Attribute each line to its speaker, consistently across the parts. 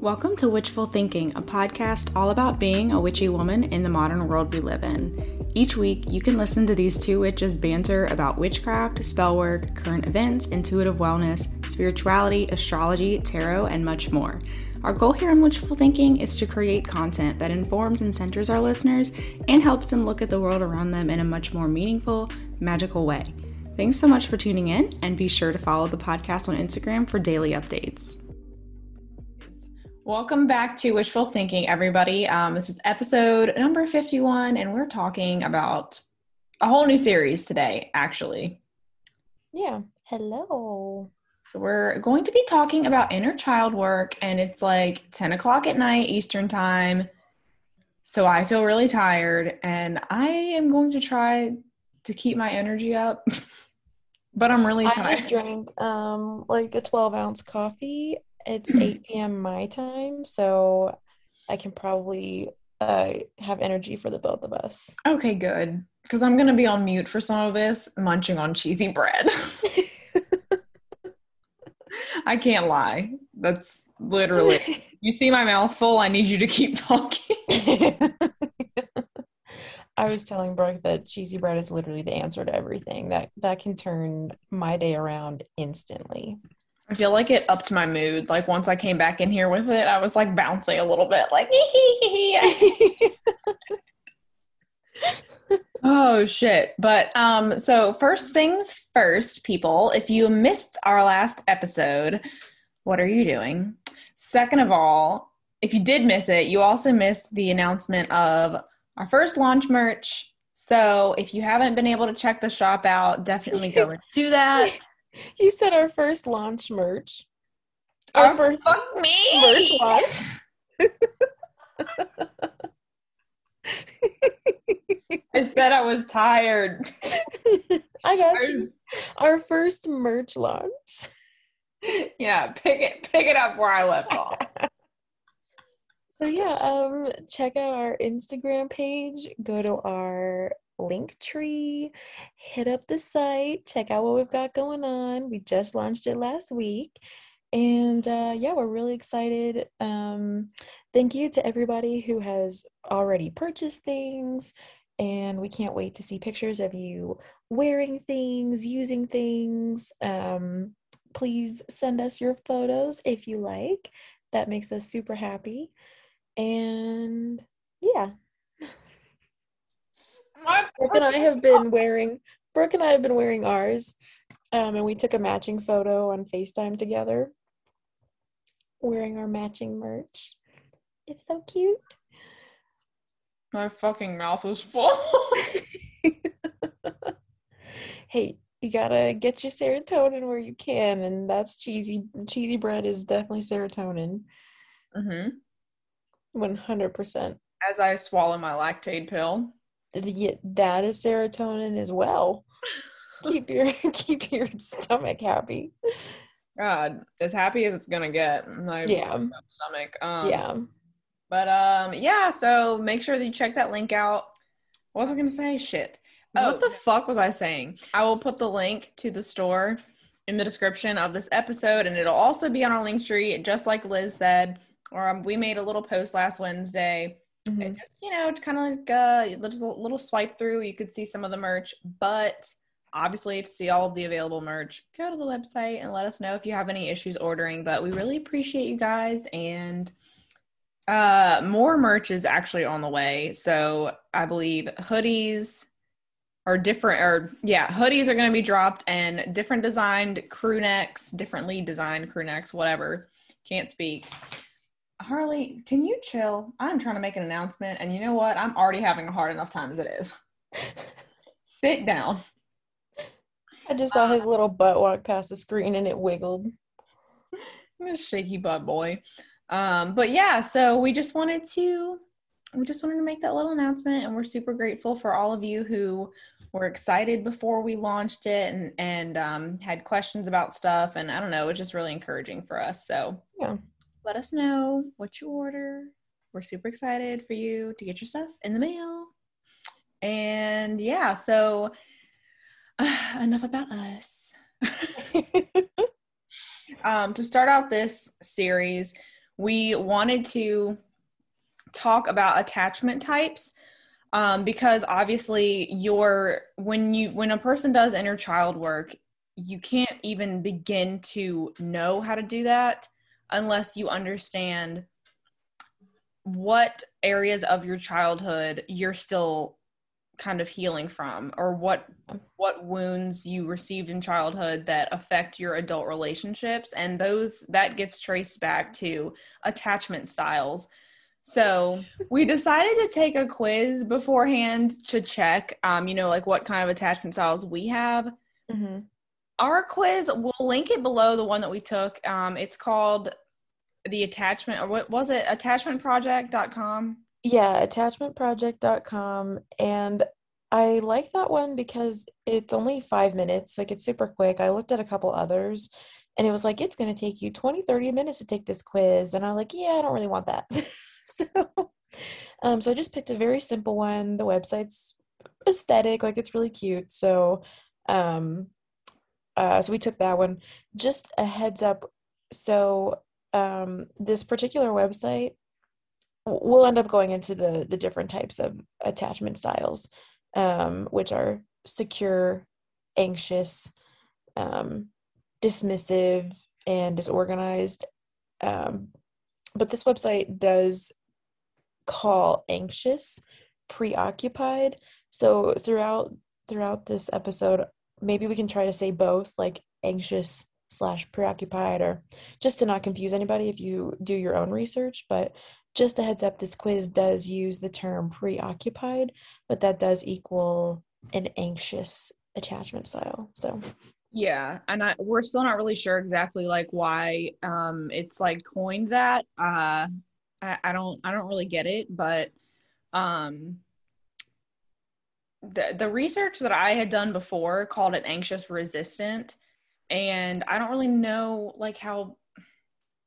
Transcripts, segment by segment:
Speaker 1: Welcome to Witchful Thinking, a podcast all about being a witchy woman in the modern world we live in. Each week, you can listen to these two witches banter about witchcraft, spell work, current events, intuitive wellness, spirituality, astrology, tarot, and much more. Our goal here on Witchful Thinking is to create content that informs and centers our listeners and helps them look at the world around them in a much more meaningful, magical way. Thanks so much for tuning in, and be sure to follow the podcast on Instagram for daily updates. Welcome back to Witchful Thinking, everybody. Um, this is episode number 51, and we're talking about a whole new series today, actually.
Speaker 2: Yeah. Hello.
Speaker 1: So, we're going to be talking about inner child work, and it's like 10 o'clock at night Eastern Time. So, I feel really tired, and I am going to try to keep my energy up. but I'm really tired.
Speaker 2: I just drank um like a 12 ounce coffee it's 8 p.m. my time, so I can probably uh, have energy for the both of us.
Speaker 1: Okay, good. Because I'm going to be on mute for some of this, munching on cheesy bread. I can't lie. That's literally. You see my mouth full. I need you to keep talking.
Speaker 2: I was telling Brooke that cheesy bread is literally the answer to everything. That that can turn my day around instantly.
Speaker 1: I feel like it upped my mood. Like once I came back in here with it, I was like bouncing a little bit, like oh shit. But um, so first things first, people, if you missed our last episode, what are you doing? Second of all, if you did miss it, you also missed the announcement of our first launch merch. So if you haven't been able to check the shop out, definitely go and do that.
Speaker 2: You said our first launch merch.
Speaker 1: Our oh, first fuck me. merch launch. I said I was tired.
Speaker 2: I got you. Our first merch launch.
Speaker 1: Yeah, pick it pick it up where I left off.
Speaker 2: So yeah, um check out our Instagram page, go to our link tree, hit up the site, check out what we've got going on. We just launched it last week. And uh, yeah, we're really excited. Um, thank you to everybody who has already purchased things. And we can't wait to see pictures of you wearing things, using things. Um, please send us your photos if you like. That makes us super happy. And yeah, Brooke and I have been wearing Brooke and I have been wearing ours. Um, and we took a matching photo on FaceTime together, wearing our matching merch. It's so cute.
Speaker 1: My fucking mouth is full.
Speaker 2: hey, you gotta get your serotonin where you can, and that's cheesy. Cheesy bread is definitely serotonin. Mm-hmm. One hundred percent.
Speaker 1: As I swallow my Lactaid pill
Speaker 2: that is serotonin as well. keep your keep your stomach happy.
Speaker 1: God, as happy as it's gonna get. My
Speaker 2: yeah.
Speaker 1: Stomach. Um,
Speaker 2: yeah.
Speaker 1: But um, yeah. So make sure that you check that link out. What was I gonna say? Shit. Oh, what the fuck was I saying? I will put the link to the store in the description of this episode, and it'll also be on our link tree, just like Liz said. Or um, we made a little post last Wednesday Mm-hmm. And just, you know, kind of like uh, just a little swipe through, you could see some of the merch. But obviously, to see all of the available merch, go to the website and let us know if you have any issues ordering. But we really appreciate you guys. And uh, more merch is actually on the way. So I believe hoodies are different, or yeah, hoodies are going to be dropped and different designed crew necks, differently designed crew necks, whatever. Can't speak. Harley, can you chill? I'm trying to make an announcement, and you know what? I'm already having a hard enough time as it is. Sit down.
Speaker 2: I just saw his little butt walk past the screen and it wiggled.
Speaker 1: I'm a shaky butt boy. Um, but yeah, so we just wanted to we just wanted to make that little announcement and we're super grateful for all of you who were excited before we launched it and and um, had questions about stuff and I don't know, it was just really encouraging for us. So
Speaker 2: yeah
Speaker 1: let us know what you order. We're super excited for you to get your stuff in the mail. And yeah, so uh, enough about us. um, to start out this series, we wanted to talk about attachment types um, because obviously your when you when a person does inner child work you can't even begin to know how to do that unless you understand what areas of your childhood you're still kind of healing from or what what wounds you received in childhood that affect your adult relationships. And those that gets traced back to attachment styles. So we decided to take a quiz beforehand to check um you know like what kind of attachment styles we have. Mm-hmm. Our quiz we'll link it below the one that we took. Um it's called the attachment or what was it? Attachmentproject.com
Speaker 2: yeah attachmentproject.com and i like that one because it's only five minutes like it's super quick. I looked at a couple others and it was like it's going to take you 20 30 minutes to take this quiz. And i'm like yeah i don't really want that. So um so i just picked a very simple one. The website's aesthetic like it's really cute. So um uh so we took that one. Just a heads up so um, this particular website we'll end up going into the the different types of attachment styles um, which are secure anxious um, dismissive and disorganized. Um, but this website does call anxious preoccupied. So throughout throughout this episode maybe we can try to say both like anxious slash preoccupied or just to not confuse anybody if you do your own research but just a heads up this quiz does use the term preoccupied but that does equal an anxious attachment style so.
Speaker 1: Yeah and I, we're still not really sure exactly like why um it's like coined that uh I, I don't i don't really get it but um the the research that i had done before called it anxious resistant and I don't really know like how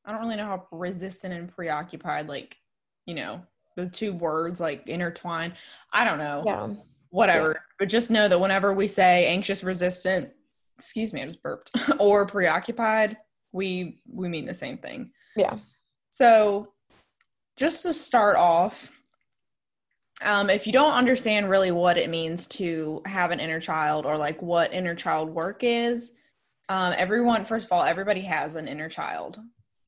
Speaker 1: I don't really know how resistant and preoccupied like you know the two words like intertwine. I don't know.
Speaker 2: Yeah.
Speaker 1: Whatever. Yeah. But just know that whenever we say anxious resistant, excuse me, I just burped, or preoccupied, we we mean the same thing.
Speaker 2: Yeah.
Speaker 1: So just to start off, um, if you don't understand really what it means to have an inner child or like what inner child work is, um, everyone, first of all, everybody has an inner child.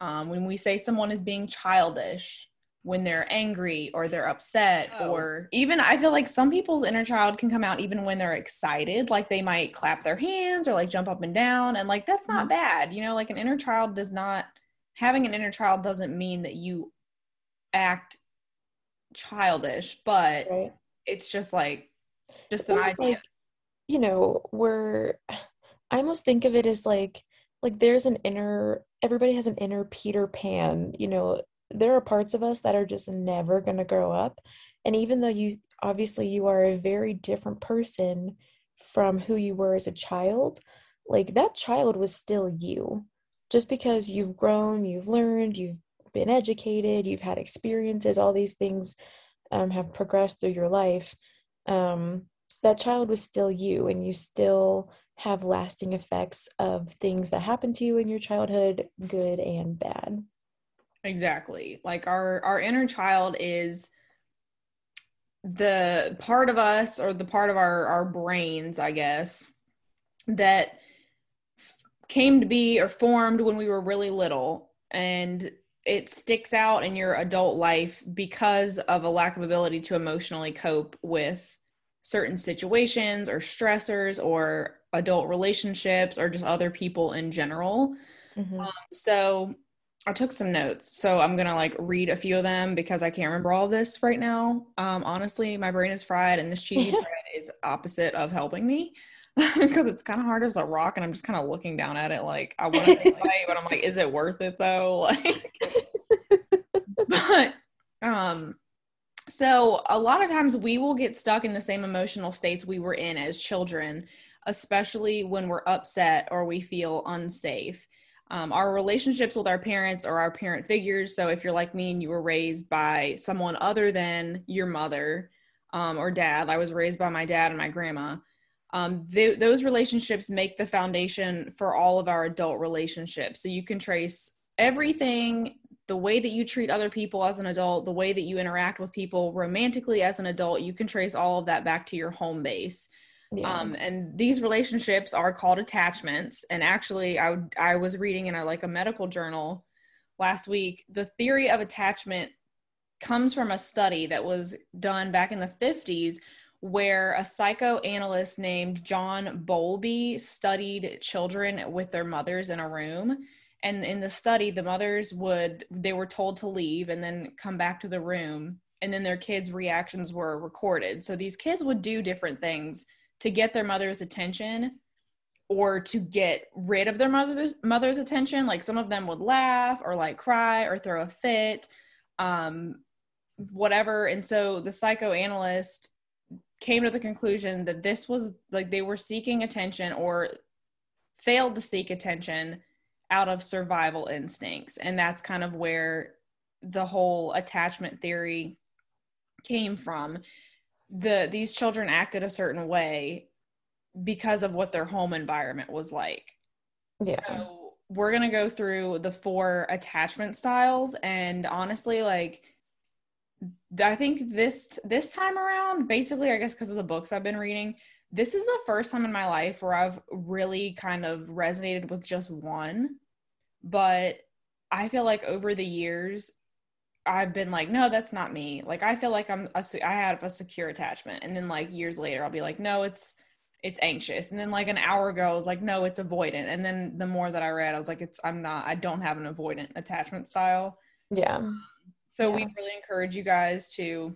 Speaker 1: Um, when we say someone is being childish, when they're angry or they're upset, oh. or even I feel like some people's inner child can come out even when they're excited. Like they might clap their hands or like jump up and down. And like that's not mm-hmm. bad. You know, like an inner child does not, having an inner child doesn't mean that you act childish, but right. it's just like, just an idea. Like,
Speaker 2: you know, we're I almost think of it as like like there's an inner everybody has an inner Peter Pan, you know, there are parts of us that are just never going to grow up and even though you obviously you are a very different person from who you were as a child, like that child was still you. Just because you've grown, you've learned, you've been educated, you've had experiences, all these things um, have progressed through your life. Um, that child was still you, and you still have lasting effects of things that happened to you in your childhood, good and bad.
Speaker 1: Exactly. Like our our inner child is the part of us or the part of our our brains, I guess, that came to be or formed when we were really little and it sticks out in your adult life because of a lack of ability to emotionally cope with certain situations or stressors or adult relationships or just other people in general. Mm-hmm. Um, so I took some notes. So I'm going to like read a few of them because I can't remember all of this right now. Um, honestly, my brain is fried and this cheesy bread is opposite of helping me because it's kind of hard as a rock and I'm just kind of looking down at it like I want to say but I'm like, is it worth it though? Like, but um, so a lot of times we will get stuck in the same emotional states we were in as children especially when we're upset or we feel unsafe. Um, our relationships with our parents or our parent figures. So, if you're like me and you were raised by someone other than your mother um, or dad, I was raised by my dad and my grandma. Um, th- those relationships make the foundation for all of our adult relationships. So, you can trace everything the way that you treat other people as an adult, the way that you interact with people romantically as an adult, you can trace all of that back to your home base. Yeah. Um, and these relationships are called attachments. And actually, I I was reading in a like a medical journal last week. The theory of attachment comes from a study that was done back in the 50s where a psychoanalyst named John Bowlby studied children with their mothers in a room. And in the study, the mothers would, they were told to leave and then come back to the room. And then their kids' reactions were recorded. So these kids would do different things to get their mother's attention or to get rid of their mother's mother's attention like some of them would laugh or like cry or throw a fit um whatever and so the psychoanalyst came to the conclusion that this was like they were seeking attention or failed to seek attention out of survival instincts. And that's kind of where the whole attachment theory came from. The these children acted a certain way because of what their home environment was like. Yeah. so we're going to go through the four attachment styles. And honestly like I think this this time around, basically, I guess because of the books I've been reading, this is the first time in my life where I've really kind of resonated with just one. But I feel like over the years, I've been like, no, that's not me. Like I feel like I'm a, I have a secure attachment, and then like years later, I'll be like, no, it's it's anxious, and then like an hour ago, I was like, no, it's avoidant, and then the more that I read, I was like, it's I'm not. I don't have an avoidant attachment style.
Speaker 2: Yeah.
Speaker 1: So yeah. we really encourage you guys to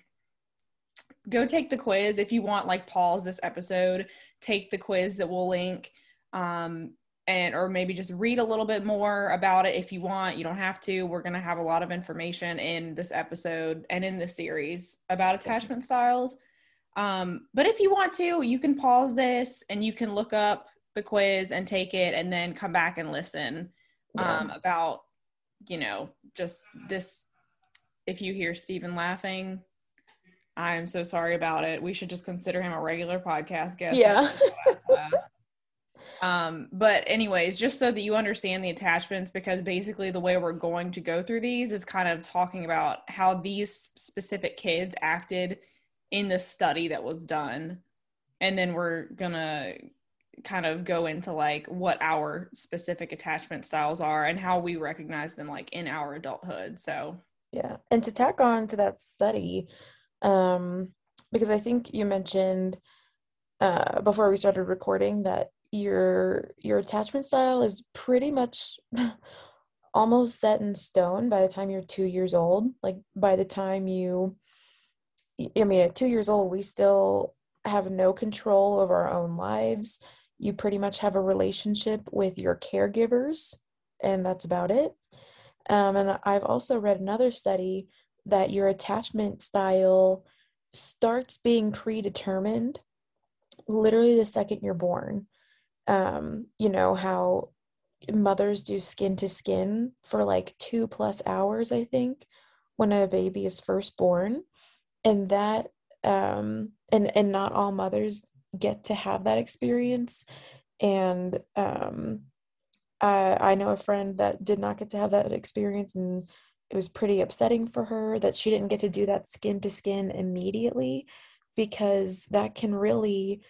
Speaker 1: go take the quiz. If you want like pause this episode take the quiz that we'll link um and or maybe just read a little bit more about it if you want. You don't have to. We're going to have a lot of information in this episode and in this series about attachment styles. Um but if you want to you can pause this and you can look up the quiz and take it and then come back and listen um yeah. about you know just this if you hear Stephen laughing, I'm so sorry about it. We should just consider him a regular podcast guest.
Speaker 2: Yeah.
Speaker 1: um, but anyways, just so that you understand the attachments, because basically the way we're going to go through these is kind of talking about how these specific kids acted in the study that was done. And then we're gonna kind of go into like what our specific attachment styles are and how we recognize them like in our adulthood. So
Speaker 2: yeah. And to tack on to that study, um, because I think you mentioned uh, before we started recording that your your attachment style is pretty much almost set in stone by the time you're two years old. Like by the time you, I mean, at two years old, we still have no control of our own lives. You pretty much have a relationship with your caregivers, and that's about it. Um, and I've also read another study that your attachment style starts being predetermined literally the second you're born. Um, you know, how mothers do skin to skin for like two plus hours, I think, when a baby is first born. And that, um, and, and not all mothers get to have that experience. And, um, uh, I know a friend that did not get to have that experience, and it was pretty upsetting for her that she didn't get to do that skin to skin immediately because that can really.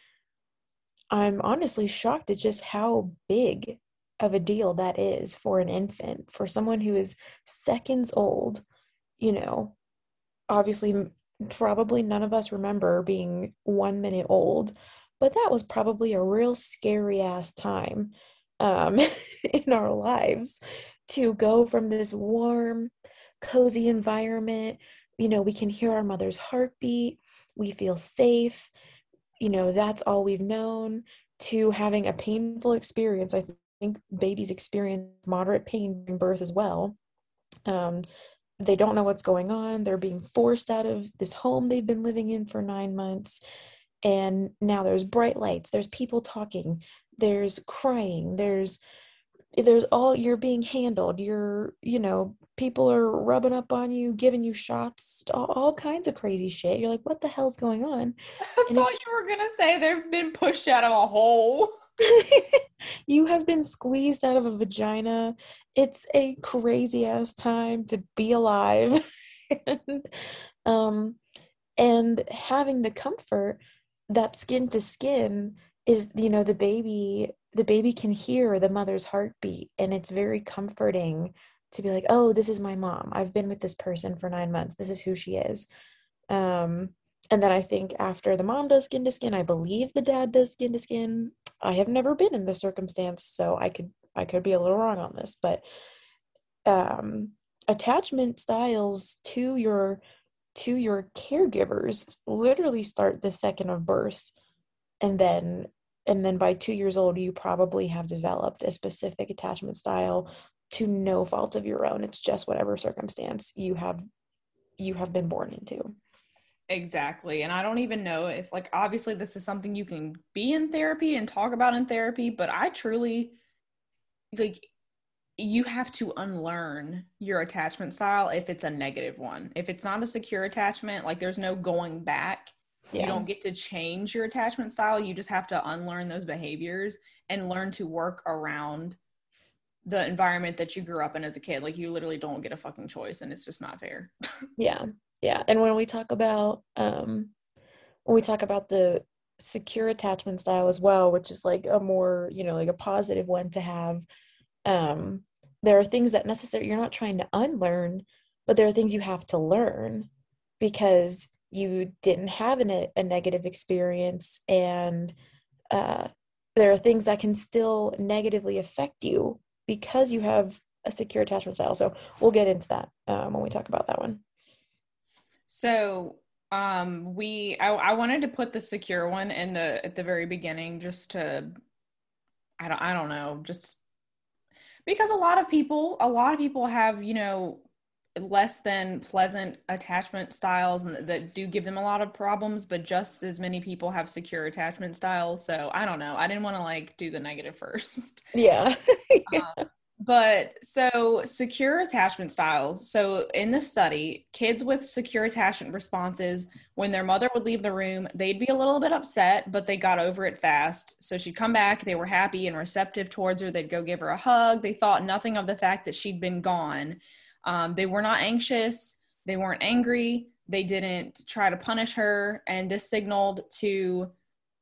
Speaker 2: I'm honestly shocked at just how big of a deal that is for an infant, for someone who is seconds old. You know, obviously, probably none of us remember being one minute old, but that was probably a real scary ass time um, in our lives to go from this warm, cozy environment. You know, we can hear our mother's heartbeat, we feel safe. You know, that's all we've known to having a painful experience. I think babies experience moderate pain during birth as well. Um, they don't know what's going on. They're being forced out of this home they've been living in for nine months. And now there's bright lights, there's people talking, there's crying there's there's all you're being handled you're you know people are rubbing up on you giving you shots all, all kinds of crazy shit you're like what the hell's going on
Speaker 1: i and thought it, you were gonna say they've been pushed out of a hole
Speaker 2: you have been squeezed out of a vagina. It's a crazy ass time to be alive. and, um, and having the comfort that skin to skin is, you know, the baby, the baby can hear the mother's heartbeat, and it's very comforting to be like, oh, this is my mom. I've been with this person for nine months. This is who she is. Um, and then I think after the mom does skin to skin, I believe the dad does skin to skin. I have never been in this circumstance, so I could I could be a little wrong on this, but um, attachment styles to your to your caregivers literally start the second of birth, and then and then by two years old, you probably have developed a specific attachment style to no fault of your own. It's just whatever circumstance you have you have been born into.
Speaker 1: Exactly. And I don't even know if, like, obviously, this is something you can be in therapy and talk about in therapy, but I truly, like, you have to unlearn your attachment style if it's a negative one. If it's not a secure attachment, like, there's no going back. Yeah. You don't get to change your attachment style. You just have to unlearn those behaviors and learn to work around the environment that you grew up in as a kid. Like, you literally don't get a fucking choice, and it's just not fair.
Speaker 2: yeah yeah and when we talk about um when we talk about the secure attachment style as well which is like a more you know like a positive one to have um there are things that necessary you're not trying to unlearn but there are things you have to learn because you didn't have an, a negative experience and uh, there are things that can still negatively affect you because you have a secure attachment style. So we'll get into that um, when we talk about that one.
Speaker 1: So um we I, I wanted to put the secure one in the at the very beginning just to I don't I don't know, just because a lot of people a lot of people have, you know, less than pleasant attachment styles and that do give them a lot of problems but just as many people have secure attachment styles so i don't know i didn't want to like do the negative first
Speaker 2: yeah, yeah.
Speaker 1: Um, but so secure attachment styles. So in the study, kids with secure attachment responses, when their mother would leave the room, they'd be a little bit upset, but they got over it fast. So she'd come back, they were happy and receptive towards her. They'd go give her a hug. They thought nothing of the fact that she'd been gone. Um, they were not anxious. They weren't angry. They didn't try to punish her. And this signaled to,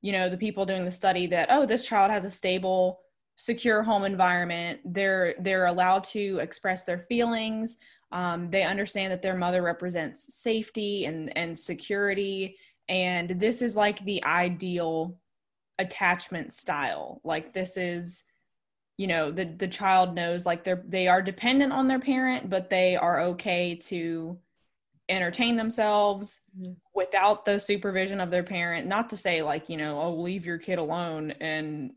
Speaker 1: you know, the people doing the study that, oh, this child has a stable secure home environment they're they're allowed to express their feelings um, they understand that their mother represents safety and and security and this is like the ideal attachment style like this is you know the the child knows like they're they are dependent on their parent but they are okay to entertain themselves mm-hmm. without the supervision of their parent not to say like you know oh leave your kid alone and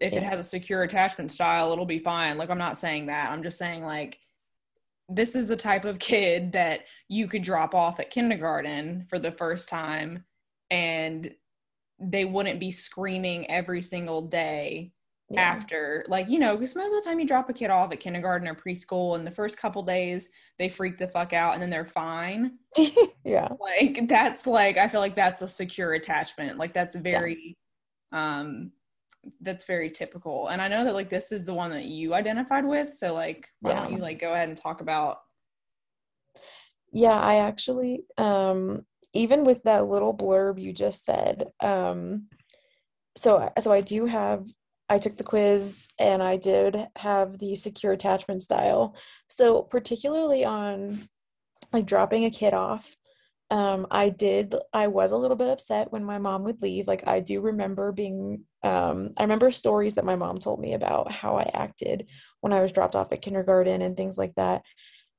Speaker 1: if yeah. it has a secure attachment style, it'll be fine. Like I'm not saying that. I'm just saying like this is the type of kid that you could drop off at kindergarten for the first time and they wouldn't be screaming every single day yeah. after like you know because most of the time you drop a kid off at kindergarten or preschool and the first couple days they freak the fuck out and then they're fine
Speaker 2: yeah
Speaker 1: like that's like i feel like that's a secure attachment like that's very yeah. um that's very typical. And I know that like this is the one that you identified with. So like why yeah. don't you like go ahead and talk about
Speaker 2: Yeah, I actually um even with that little blurb you just said, um so so I do have I took the quiz and I did have the secure attachment style. So particularly on like dropping a kid off, um, I did, I was a little bit upset when my mom would leave. Like, I do remember being, um, I remember stories that my mom told me about how I acted when I was dropped off at kindergarten and things like that.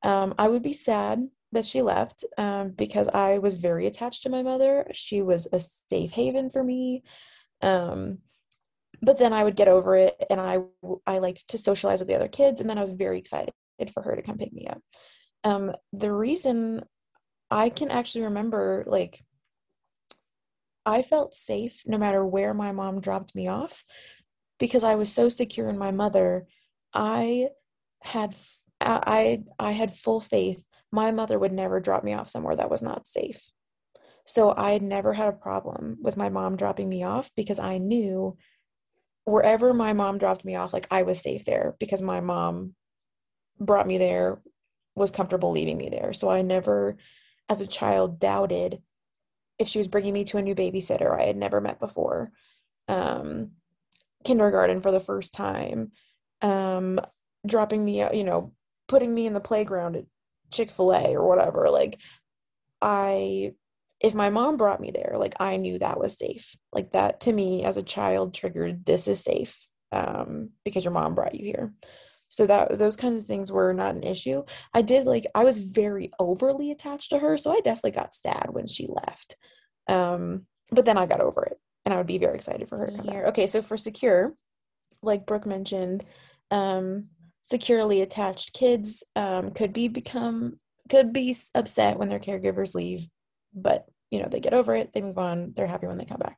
Speaker 2: Um, I would be sad that she left um, because I was very attached to my mother. She was a safe haven for me. Um, but then I would get over it and I, I liked to socialize with the other kids. And then I was very excited for her to come pick me up. Um, the reason I can actually remember like I felt safe no matter where my mom dropped me off because I was so secure in my mother. I had I I had full faith my mother would never drop me off somewhere that was not safe. So I had never had a problem with my mom dropping me off because I knew wherever my mom dropped me off, like I was safe there because my mom brought me there, was comfortable leaving me there. So I never, as a child, doubted if she was bringing me to a new babysitter I had never met before. Um, kindergarten for the first time, um, dropping me you know, putting me in the playground at Chick fil A or whatever. Like, I if my mom brought me there, like I knew that was safe. Like that to me as a child triggered this is safe um, because your mom brought you here. So that those kinds of things were not an issue. I did like I was very overly attached to her, so I definitely got sad when she left. Um, but then I got over it, and I would be very excited for her to come here. Okay, so for secure, like Brooke mentioned, um, securely attached kids um, could be become could be upset when their caregivers leave but you know they get over it they move on they're happy when they come back.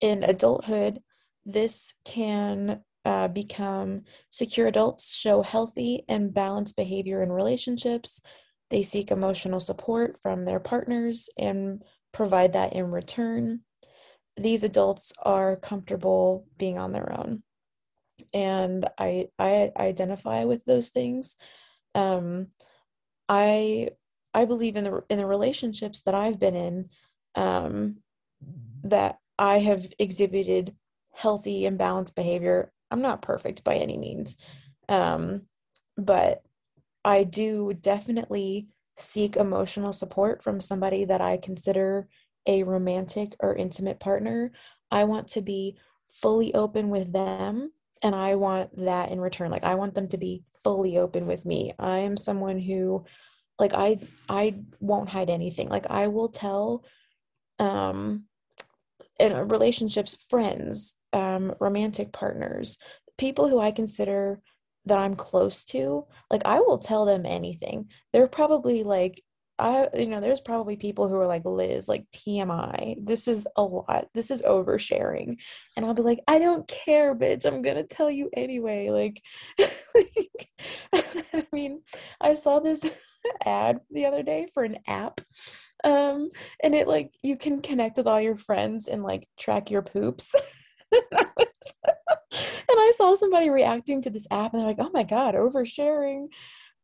Speaker 2: In adulthood this can uh, become secure adults show healthy and balanced behavior in relationships. They seek emotional support from their partners and provide that in return. These adults are comfortable being on their own. And i i identify with those things. Um i I believe in the in the relationships that I've been in um, that I have exhibited healthy and balanced behavior. I'm not perfect by any means, um, but I do definitely seek emotional support from somebody that I consider a romantic or intimate partner. I want to be fully open with them and I want that in return. Like I want them to be fully open with me. I am someone who like i i won't hide anything like i will tell um in relationships friends um romantic partners people who i consider that i'm close to like i will tell them anything they're probably like I, you know, there's probably people who are like, Liz, like TMI, this is a lot. This is oversharing. And I'll be like, I don't care, bitch. I'm to tell you anyway. Like, like, I mean, I saw this ad the other day for an app. Um, and it like you can connect with all your friends and like track your poops. and, I was, and I saw somebody reacting to this app and they're like, oh my God, oversharing.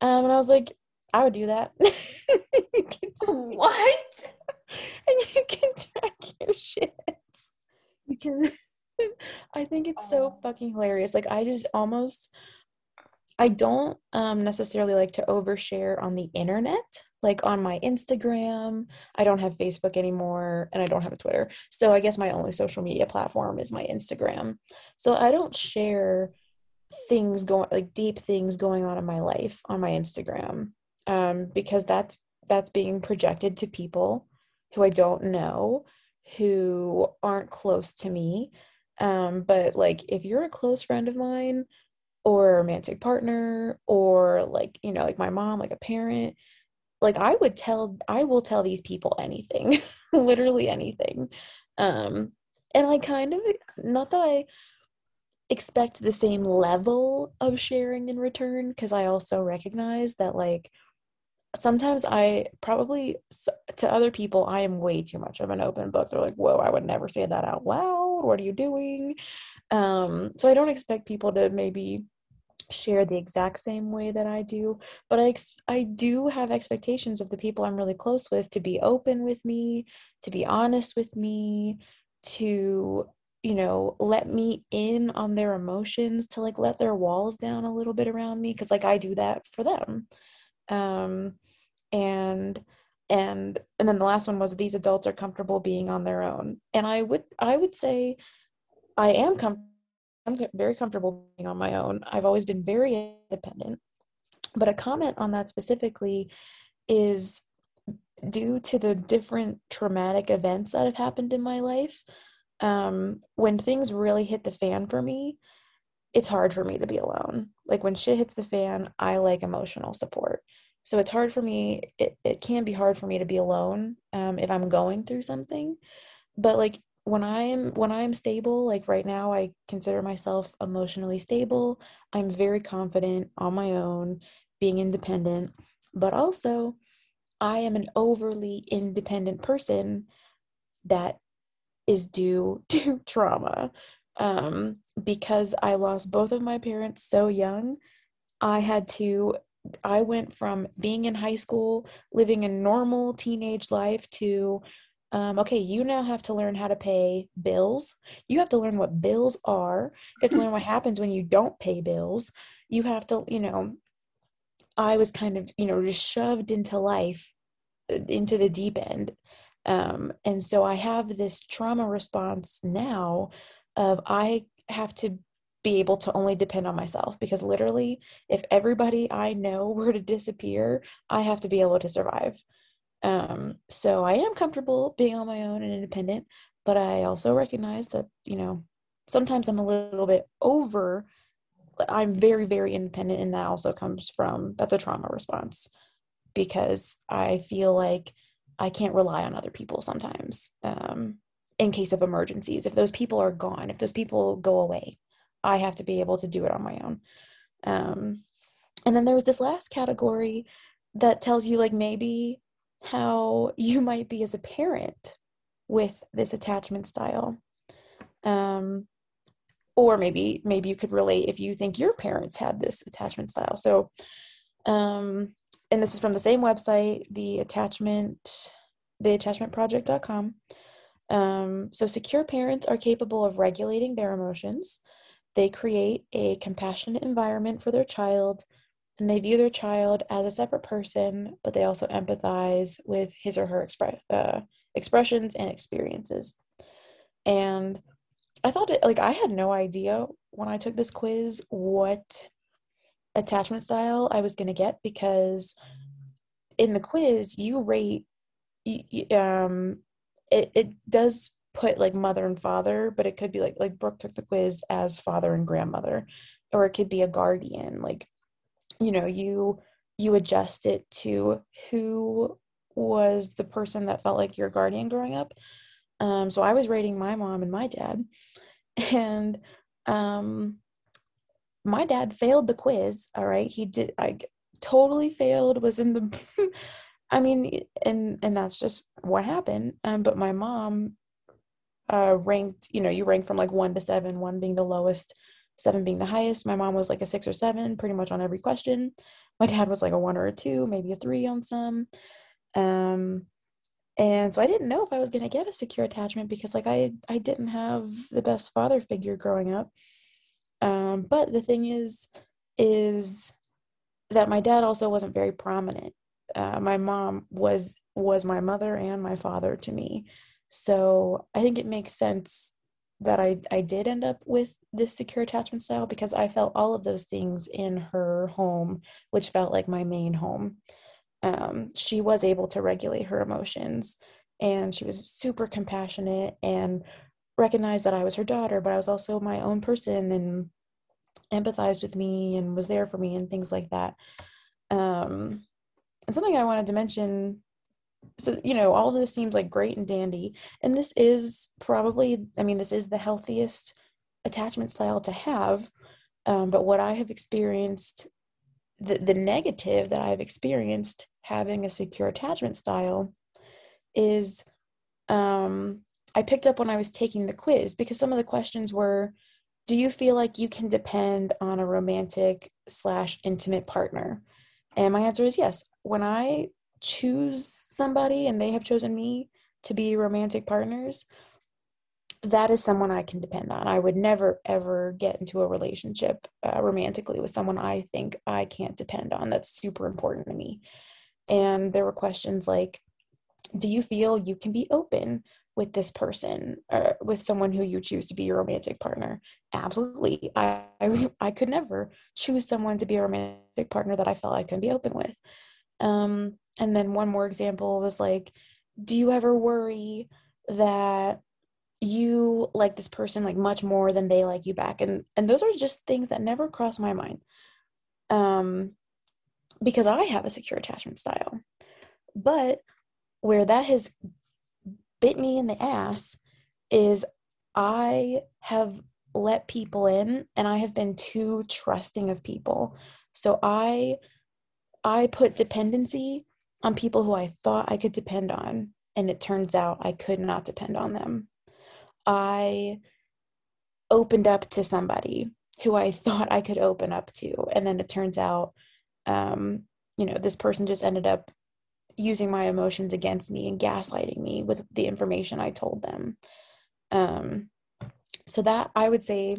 Speaker 2: Um, and I was like, I would do that.
Speaker 1: what?
Speaker 2: and you can track your shit. You can. I think it's so oh. fucking hilarious. Like I just almost I don't um, necessarily like to overshare on the internet, like on my Instagram. I don't have Facebook anymore and I don't have a Twitter. So I guess my only social media platform is my Instagram. So I don't share things going like deep things going on in my life on my Instagram um, because that's that's being projected to people who I don't know, who aren't close to me. Um, but like if you're a close friend of mine or a romantic partner or like you know like my mom like a parent like i would tell i will tell these people anything literally anything. Um and i kind of not that i expect the same level of sharing in return because i also recognize that like sometimes i probably to other people i am way too much of an open book. They're like whoa i would never say that out loud. What are you doing um, so I don't expect people to maybe share the exact same way that I do, but I ex- I do have expectations of the people I'm really close with to be open with me, to be honest with me, to you know, let me in on their emotions, to like let their walls down a little bit around me cuz like I do that for them. Um and and and then the last one was these adults are comfortable being on their own. And I would I would say I am com- I'm very comfortable being on my own. I've always been very independent. But a comment on that specifically is due to the different traumatic events that have happened in my life. Um, when things really hit the fan for me, it's hard for me to be alone. Like when shit hits the fan, I like emotional support. So it's hard for me, it, it can be hard for me to be alone um, if I'm going through something. But like when i'm when i'm stable like right now i consider myself emotionally stable i'm very confident on my own being independent but also i am an overly independent person that is due to trauma um, because I lost both of my parents so young. I had to, I went from being in high school, living a normal teenage life to, um, okay, you now have to learn how to pay bills. You have to learn what bills are. You have to learn what happens when you don't pay bills. You have to, you know, I was kind of, you know, just shoved into life, uh, into the deep end. Um, and so I have this trauma response now of I have to be able to only depend on myself because literally if everybody I know were to disappear, I have to be able to survive. Um, so I am comfortable being on my own and independent, but I also recognize that, you know, sometimes I'm a little bit over I'm very, very independent, and that also comes from that's a trauma response because I feel like I can't rely on other people sometimes um, in case of emergencies. If those people are gone, if those people go away, I have to be able to do it on my own. Um, and then there was this last category that tells you, like, maybe how you might be as a parent with this attachment style. Um, or maybe maybe you could relate if you think your parents had this attachment style. So, um, and this is from the same website, the attachment, the attachmentproject.com. Um, so, secure parents are capable of regulating their emotions. They create a compassionate environment for their child, and they view their child as a separate person, but they also empathize with his or her expre- uh, expressions and experiences. And I thought it like I had no idea when I took this quiz what attachment style I was going to get because in the quiz you rate um it it does put like mother and father but it could be like like Brooke took the quiz as father and grandmother or it could be a guardian like you know you you adjust it to who was the person that felt like your guardian growing up. Um so I was rating my mom and my dad and um my dad failed the quiz all right? He did i totally failed was in the i mean and and that's just what happened um but my mom uh ranked you know you rank from like 1 to 7 1 being the lowest 7 being the highest. My mom was like a 6 or 7 pretty much on every question. My dad was like a 1 or a 2 maybe a 3 on some. Um and so i didn't know if i was going to get a secure attachment because like i i didn't have the best father figure growing up. Um, but the thing is is that my dad also wasn't very prominent. Uh, my mom was was my mother and my father to me. So i think it makes sense that i i did end up with this secure attachment style because i felt all of those things in her home which felt like my main home um, she was able to regulate her emotions and she was super compassionate and recognized that I was her daughter, but I was also my own person and empathized with me and was there for me and things like that. Um, and something I wanted to mention so you know all of this seems like great and dandy and this is probably i mean this is the healthiest attachment style to have um, but what i have experienced the, the negative that i've experienced having a secure attachment style is um, I picked up when I was taking the quiz because some of the questions were Do you feel like you can depend on a romantic slash intimate partner? And my answer is yes. When I choose somebody and they have chosen me to be romantic partners, that is someone I can depend on. I would never ever get into a relationship uh, romantically with someone I think I can't depend on. That's super important to me. And there were questions like, do you feel you can be open with this person or with someone who you choose to be your romantic partner? Absolutely. I, I, I could never choose someone to be a romantic partner that I felt I couldn't be open with. Um, and then one more example was like, do you ever worry that you like this person like much more than they like you back and and those are just things that never cross my mind um because I have a secure attachment style. But where that has bit me in the ass is I have let people in and I have been too trusting of people. So I I put dependency on people who I thought I could depend on and it turns out I could not depend on them. I opened up to somebody who I thought I could open up to. And then it turns out, um, you know, this person just ended up using my emotions against me and gaslighting me with the information I told them. Um, so that I would say,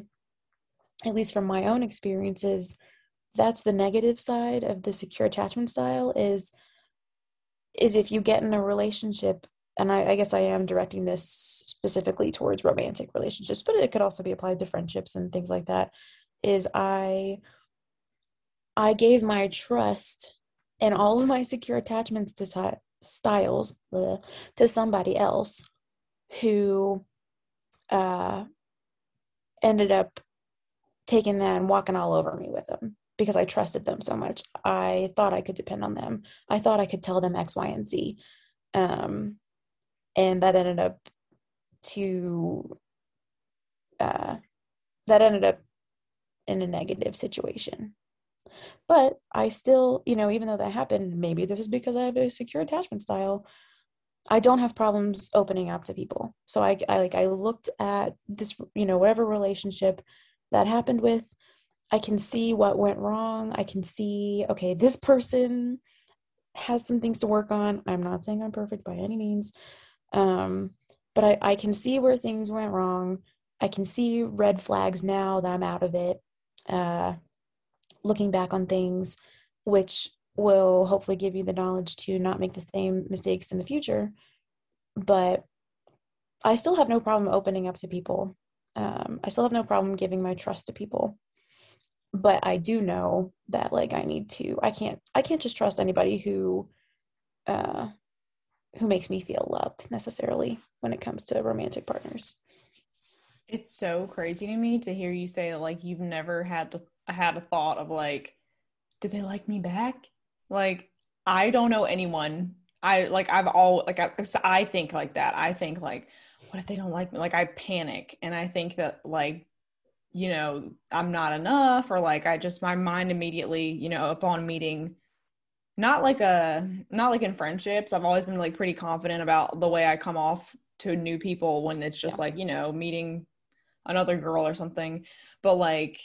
Speaker 2: at least from my own experiences, that's the negative side of the secure attachment style is is if you get in a relationship and I, I, guess I am directing this specifically towards romantic relationships, but it could also be applied to friendships and things like that. Is I I gave my trust and all of my secure attachments to styles uh, to somebody else who uh, ended up taking that and walking all over me with them because I trusted them so much. I thought I could depend on them. I thought I could tell them X, Y, and Z. Um, and that ended up to uh, that ended up in a negative situation. But I still, you know, even though that happened, maybe this is because I have a secure attachment style. I don't have problems opening up to people. So I, I like I looked at this, you know, whatever relationship that happened with, I can see what went wrong. I can see, okay, this person has some things to work on. I'm not saying I'm perfect by any means. Um, but I, I can see where things went wrong. I can see red flags now that I'm out of it. Uh, looking back on things, which will hopefully give you the knowledge to not make the same mistakes in the future. But I still have no problem opening up to people. Um, I still have no problem giving my trust to people. But I do know that like I need to. I can't. I can't just trust anybody who, uh, who makes me feel loved necessarily when it comes to romantic partners.
Speaker 1: It's so crazy to me to hear you say like you've never had the had a thought of like, do they like me back? Like, I don't know anyone. I like I've all like I, I think like that. I think like, what if they don't like me? Like I panic and I think that like, you know, I'm not enough or like I just my mind immediately, you know, upon meeting not like a not like in friendships. I've always been like pretty confident about the way I come off to new people when it's just yeah. like, you know, meeting another girl or something. But like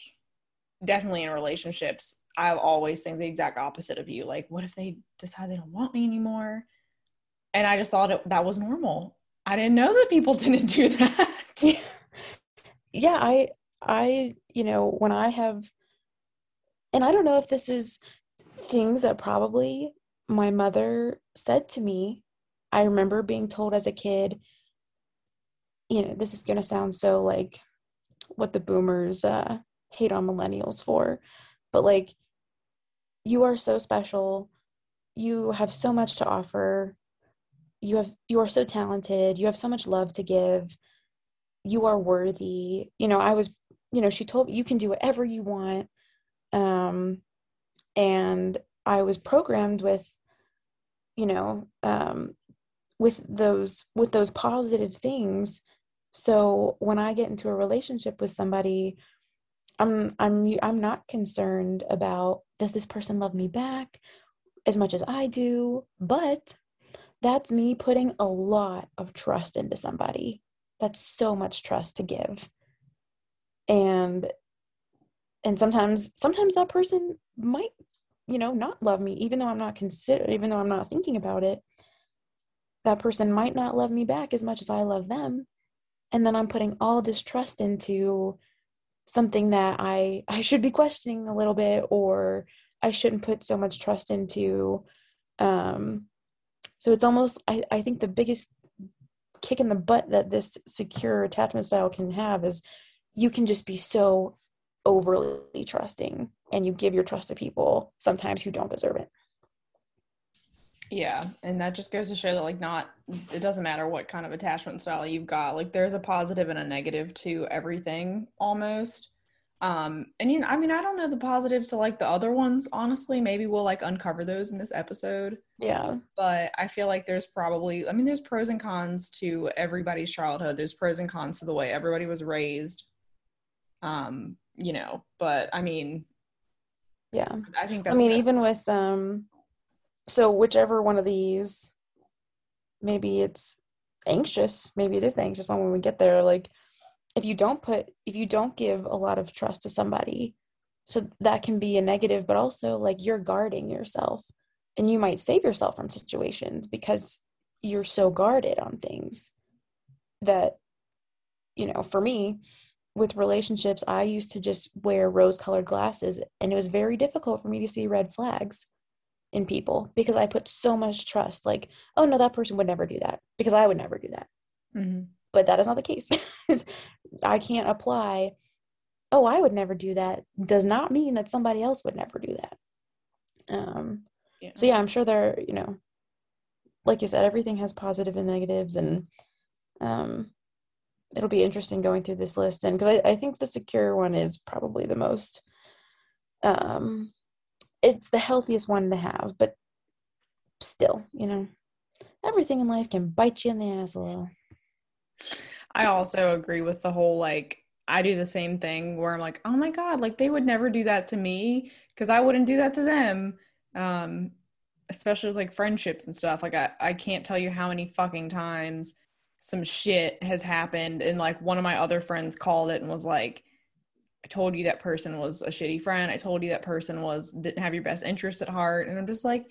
Speaker 1: definitely in relationships, I always think the exact opposite of you. Like, what if they decide they don't want me anymore? And I just thought it, that was normal. I didn't know that people didn't do that.
Speaker 2: yeah, I, I, you know, when I have, and I don't know if this is things that probably my mother said to me. I remember being told as a kid, you know, this is going to sound so like what the boomers uh, hate on millennials for, but like, you are so special. You have so much to offer. You have you are so talented. You have so much love to give. You are worthy. You know, I was, you know, she told me you can do whatever you want. Um, and I was programmed with, you know, um, with those with those positive things. So when I get into a relationship with somebody, I'm I'm I'm not concerned about does this person love me back as much as I do, but that's me putting a lot of trust into somebody. That's so much trust to give. And and sometimes sometimes that person might you know not love me even though i'm not consider even though i'm not thinking about it. That person might not love me back as much as i love them. And then i'm putting all this trust into something that i i should be questioning a little bit or i shouldn't put so much trust into um so it's almost i i think the biggest kick in the butt that this secure attachment style can have is you can just be so overly trusting and you give your trust to people sometimes who don't deserve it.
Speaker 1: Yeah, and that just goes to show that like not it doesn't matter what kind of attachment style you've got. Like there's a positive and a negative to everything almost. Um and you know, I mean I don't know the positives to like the other ones honestly. Maybe we'll like uncover those in this episode.
Speaker 2: Yeah.
Speaker 1: But I feel like there's probably I mean there's pros and cons to everybody's childhood. There's pros and cons to the way everybody was raised. Um you know, but I mean,
Speaker 2: yeah, I think I mean, good. even with, um, so whichever one of these, maybe it's anxious, maybe it is the anxious one when we get there. Like, if you don't put if you don't give a lot of trust to somebody so that can be a negative but also like you're guarding yourself and you might save yourself from situations because you're so guarded on things that you know for me with relationships i used to just wear rose colored glasses and it was very difficult for me to see red flags in people because i put so much trust like oh no that person would never do that because i would never do that mm-hmm. but that is not the case i can't apply oh i would never do that does not mean that somebody else would never do that um yeah. so yeah i'm sure there you know like you said everything has positive and negatives and um it'll be interesting going through this list and because I, I think the secure one is probably the most um it's the healthiest one to have but still you know everything in life can bite you in the ass a little.
Speaker 1: I also agree with the whole like i do the same thing where i'm like oh my god like they would never do that to me because i wouldn't do that to them. Um especially with like friendships and stuff like I, I can't tell you how many fucking times some shit has happened and like one of my other friends called it and was like I told you that person was a shitty friend. I told you that person was didn't have your best interest at heart and I'm just like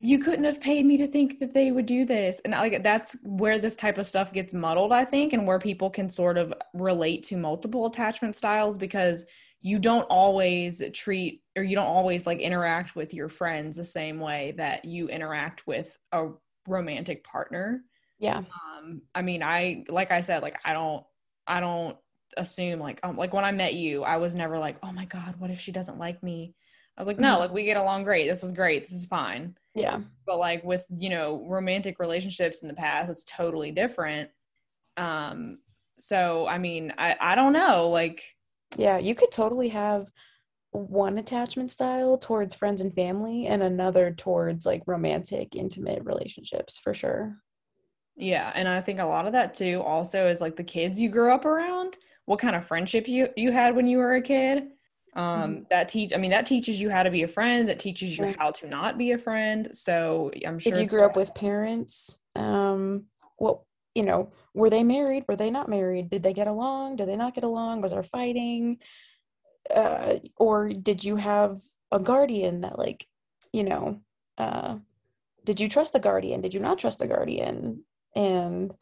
Speaker 1: you couldn't have paid me to think that they would do this. And like that's where this type of stuff gets muddled, I think, and where people can sort of relate to multiple attachment styles because you don't always treat or you don't always like interact with your friends the same way that you interact with a romantic partner.
Speaker 2: Yeah.
Speaker 1: Um, I mean, I like I said, like I don't I don't assume like um like when I met you, I was never like, oh my God, what if she doesn't like me? I was like, no, mm-hmm. like we get along great. This is great. This is fine.
Speaker 2: Yeah.
Speaker 1: But like with, you know, romantic relationships in the past, it's totally different. Um, so I mean, I, I don't know. Like
Speaker 2: Yeah, you could totally have one attachment style towards friends and family and another towards like romantic, intimate relationships for sure.
Speaker 1: Yeah, and I think a lot of that too also is like the kids you grew up around, what kind of friendship you you had when you were a kid. Um mm-hmm. that teach I mean that teaches you how to be a friend, that teaches you right. how to not be a friend. So I'm sure
Speaker 2: if you grew up with parents, um well, you know, were they married? Were they not married? Did they get along? Did they not get along? Was there fighting? Uh or did you have a guardian that like, you know, uh did you trust the guardian? Did you not trust the guardian? And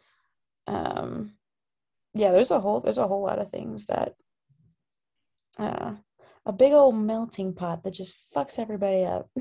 Speaker 2: um yeah there's a whole there's a whole lot of things that uh a big old melting pot that just fucks everybody up.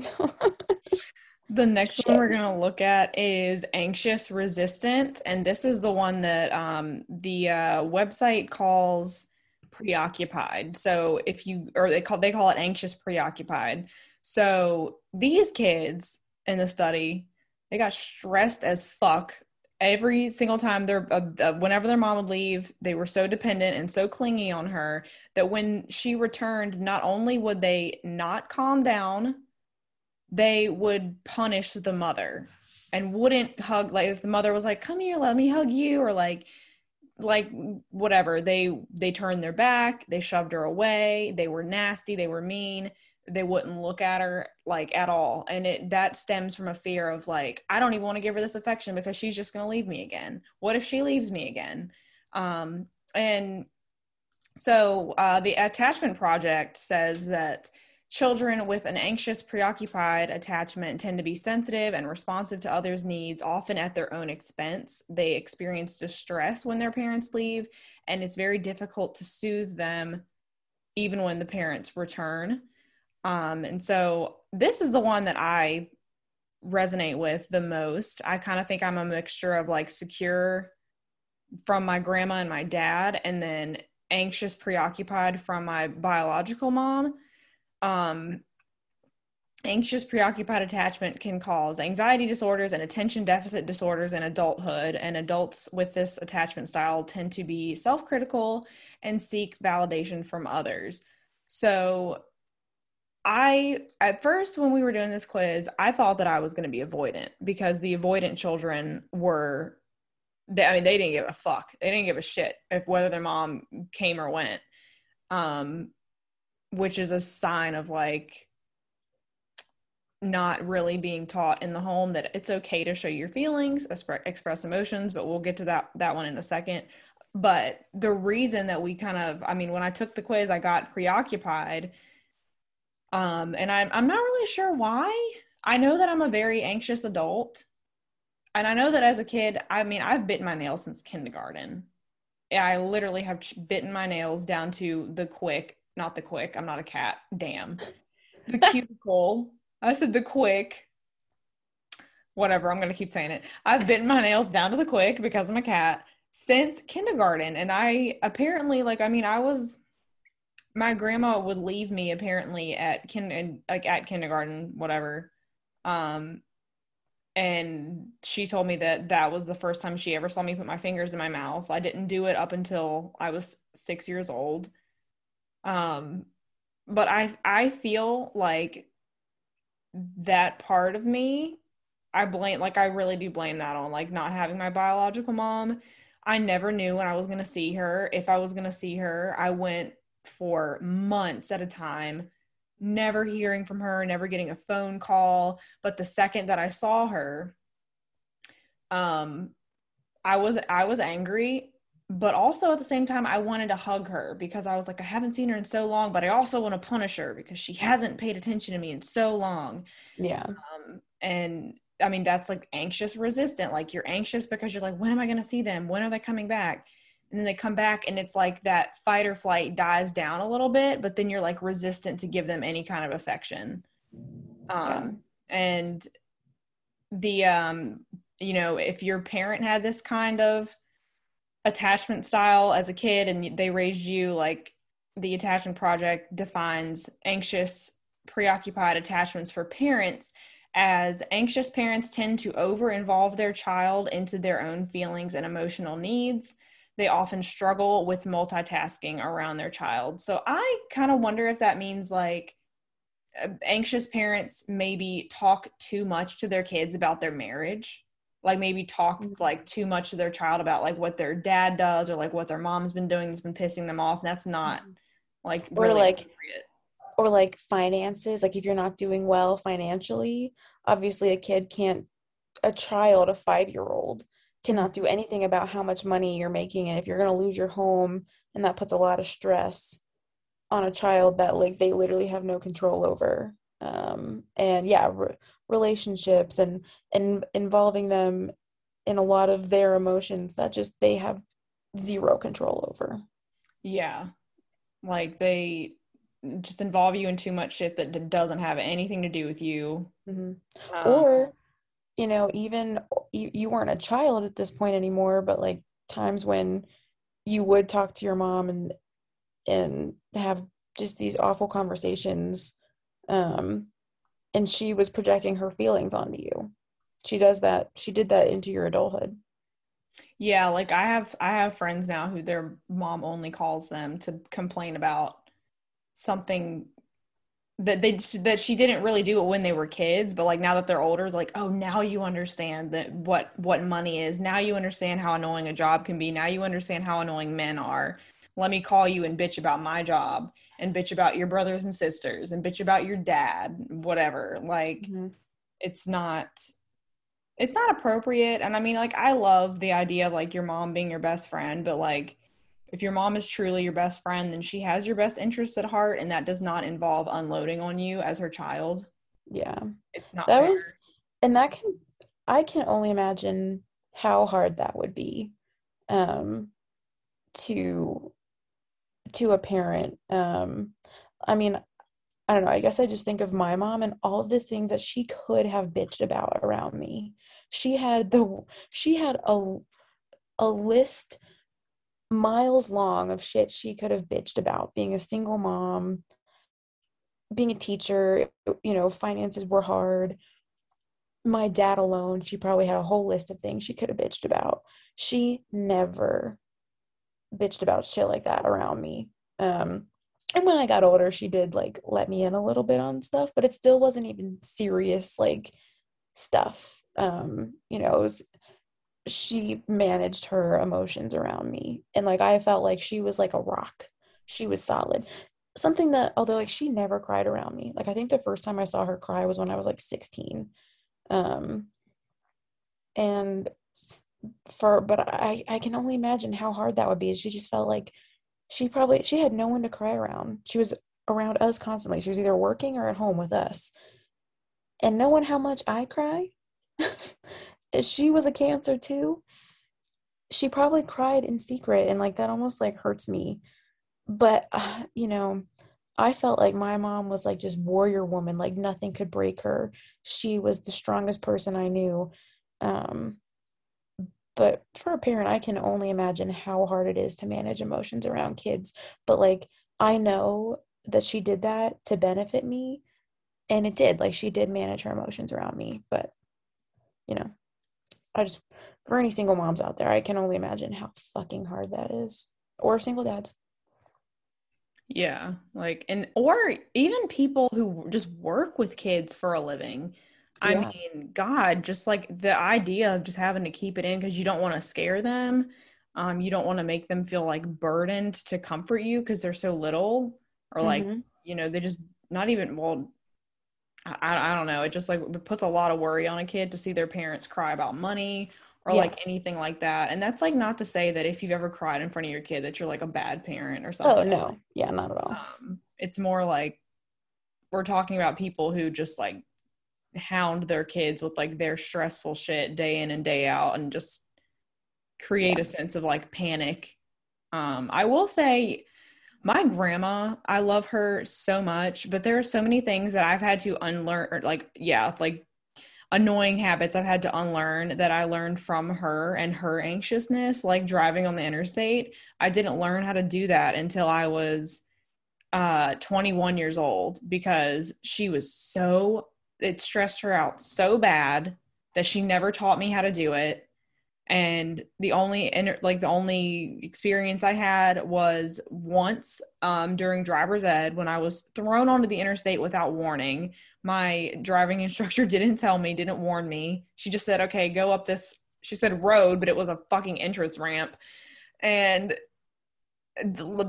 Speaker 1: The next Shit. one we're going to look at is anxious resistant and this is the one that um the uh website calls preoccupied. So if you or they call they call it anxious preoccupied. So these kids in the study they got stressed as fuck every single time they're uh, uh, whenever their mom would leave they were so dependent and so clingy on her that when she returned not only would they not calm down they would punish the mother and wouldn't hug like if the mother was like come here let me hug you or like like whatever they they turned their back they shoved her away they were nasty they were mean they wouldn't look at her like at all. And it that stems from a fear of like i don't even want to give her this affection because she's just going to leave me again. What if she leaves me again? Um and so uh, the attachment project says that children with an anxious preoccupied attachment tend to be sensitive and responsive to others needs often at their own expense. They experience distress when their parents leave and it's very difficult to soothe them even when the parents return um, and so this is the one that I resonate with the most. I kind of think I'm a mixture of like secure from my grandma and my dad, and then anxious, preoccupied from my biological mom. Um, anxious, preoccupied attachment can cause anxiety disorders and attention deficit disorders in adulthood. And adults with this attachment style tend to be self critical and seek validation from others. So, I at first when we were doing this quiz, I thought that I was going to be avoidant because the avoidant children were they, I mean they didn't give a fuck. They didn't give a shit if whether their mom came or went. Um which is a sign of like not really being taught in the home that it's okay to show your feelings, express emotions, but we'll get to that that one in a second. but the reason that we kind of, I mean, when I took the quiz, I got preoccupied. Um, and I'm I'm not really sure why. I know that I'm a very anxious adult. And I know that as a kid, I mean, I've bitten my nails since kindergarten. I literally have bitten my nails down to the quick, not the quick. I'm not a cat. Damn. The cuticle. I said the quick. Whatever. I'm going to keep saying it. I've bitten my nails down to the quick because I'm a cat since kindergarten. And I apparently, like, I mean, I was, my grandma would leave me apparently at kin, like at kindergarten, whatever. Um, and she told me that that was the first time she ever saw me put my fingers in my mouth. I didn't do it up until I was 6 years old. Um but I I feel like that part of me I blame like I really do blame that on like not having my biological mom. I never knew when I was going to see her. If I was going to see her, I went for months at a time never hearing from her, never getting a phone call. But the second that I saw her, um, I was I was angry, but also at the same time I wanted to hug her because I was like, I haven't seen her in so long, but I also want to punish her because she hasn't paid attention to me in so long.
Speaker 2: Yeah.
Speaker 1: Um, and I mean that's like anxious resistant. Like you're anxious because you're like, when am I gonna see them? When are they coming back? And then they come back and it's like that fight or flight dies down a little bit but then you're like resistant to give them any kind of affection um yeah. and the um you know if your parent had this kind of attachment style as a kid and they raised you like the attachment project defines anxious preoccupied attachments for parents as anxious parents tend to over involve their child into their own feelings and emotional needs they often struggle with multitasking around their child. So I kind of wonder if that means like uh, anxious parents maybe talk too much to their kids about their marriage like maybe talk mm-hmm. like too much to their child about like what their dad does or like what their mom's been doing that's been pissing them off and that's not mm-hmm. like
Speaker 2: or really like or like finances like if you're not doing well financially obviously a kid can't a child a five year old cannot do anything about how much money you're making and if you're going to lose your home and that puts a lot of stress on a child that like they literally have no control over. Um and yeah re- relationships and and involving them in a lot of their emotions that just they have zero control over.
Speaker 1: Yeah. Like they just involve you in too much shit that doesn't have anything to do with you.
Speaker 2: Mm-hmm. um, or you know even you, weren't a child at this point anymore but like times when you would talk to your mom and and have just these awful conversations um and she was projecting her feelings onto you. She does that she did that into your adulthood.
Speaker 1: Yeah like i have i have friends now who their mom only calls them to complain about something that they that she didn't really do it when they were kids but like now that they're older it's like oh now you understand that what what money is. Now you understand how annoying a job can be. Now you understand how annoying men are. Let me call you and bitch about my job and bitch about your brothers and sisters and bitch about your dad whatever. Like mm-hmm. it's not it's not appropriate. And i mean like i love the idea of like your mom being your best friend but like if your mom is truly your best friend, then she has your best interests at heart, and that does not involve unloading on you as her child.
Speaker 2: Yeah,
Speaker 1: it's not.
Speaker 2: That fair. was, and that can, I can only imagine how hard that would be, um, to, to a parent. Um, I mean, I don't know. I guess I just think of my mom and all of the things that she could have bitched about around me. She had the, she had a, a list miles long of shit she could have bitched about being a single mom, being a teacher, you know, finances were hard. My dad alone, she probably had a whole list of things she could have bitched about. She never bitched about shit like that around me. Um, and when I got older, she did like let me in a little bit on stuff, but it still wasn't even serious like stuff. Um, you know, it was she managed her emotions around me and like i felt like she was like a rock she was solid something that although like she never cried around me like i think the first time i saw her cry was when i was like 16 um and for but I I can only imagine how hard that would be. She just felt like she probably she had no one to cry around. She was around us constantly. She was either working or at home with us. And knowing how much I cry, she was a cancer too. She probably cried in secret and like that almost like hurts me. But uh, you know, I felt like my mom was like just warrior woman, like nothing could break her. She was the strongest person I knew. Um but for a parent, I can only imagine how hard it is to manage emotions around kids. But like I know that she did that to benefit me and it did like she did manage her emotions around me but you know i just for any single moms out there i can only imagine how fucking hard that is or single dads
Speaker 1: yeah like and or even people who just work with kids for a living i yeah. mean god just like the idea of just having to keep it in because you don't want to scare them um you don't want to make them feel like burdened to comfort you because they're so little or like mm-hmm. you know they just not even well I, I don't know. It just like it puts a lot of worry on a kid to see their parents cry about money or yeah. like anything like that. And that's like not to say that if you've ever cried in front of your kid that you're like a bad parent or oh, something.
Speaker 2: oh no. Yeah not at all.
Speaker 1: Um, it's more like we're talking about people who just like hound their kids with like their stressful shit day in and day out and just create yeah. a sense of like panic. Um i will say my grandma, I love her so much, but there are so many things that I've had to unlearn, or like, yeah, like annoying habits I've had to unlearn that I learned from her and her anxiousness, like driving on the interstate. I didn't learn how to do that until I was uh 21 years old because she was so it stressed her out so bad that she never taught me how to do it and the only like the only experience i had was once um, during driver's ed when i was thrown onto the interstate without warning. My driving instructor didn't tell me didn't warn me. She just said okay go up this she said road but it was a fucking entrance ramp. And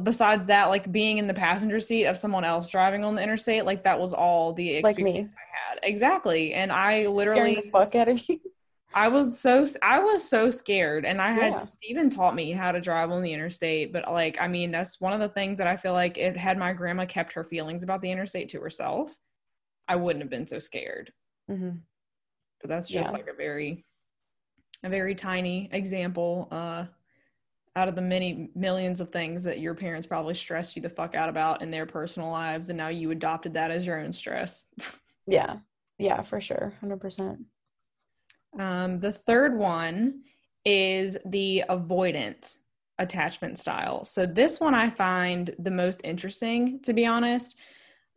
Speaker 1: besides that like being in the passenger seat of someone else driving on the interstate like that was all the experience like me. i had. Exactly. And i literally
Speaker 2: the fuck out of you
Speaker 1: I was so I was so scared, and I had yeah. Stephen taught me how to drive on the interstate. But like, I mean, that's one of the things that I feel like it had my grandma kept her feelings about the interstate to herself, I wouldn't have been so scared. Mm-hmm. But that's just yeah. like a very, a very tiny example uh, out of the many millions of things that your parents probably stressed you the fuck out about in their personal lives, and now you adopted that as your own stress.
Speaker 2: yeah, yeah, for sure, hundred percent.
Speaker 1: Um, the third one is the avoidant attachment style. So this one I find the most interesting, to be honest.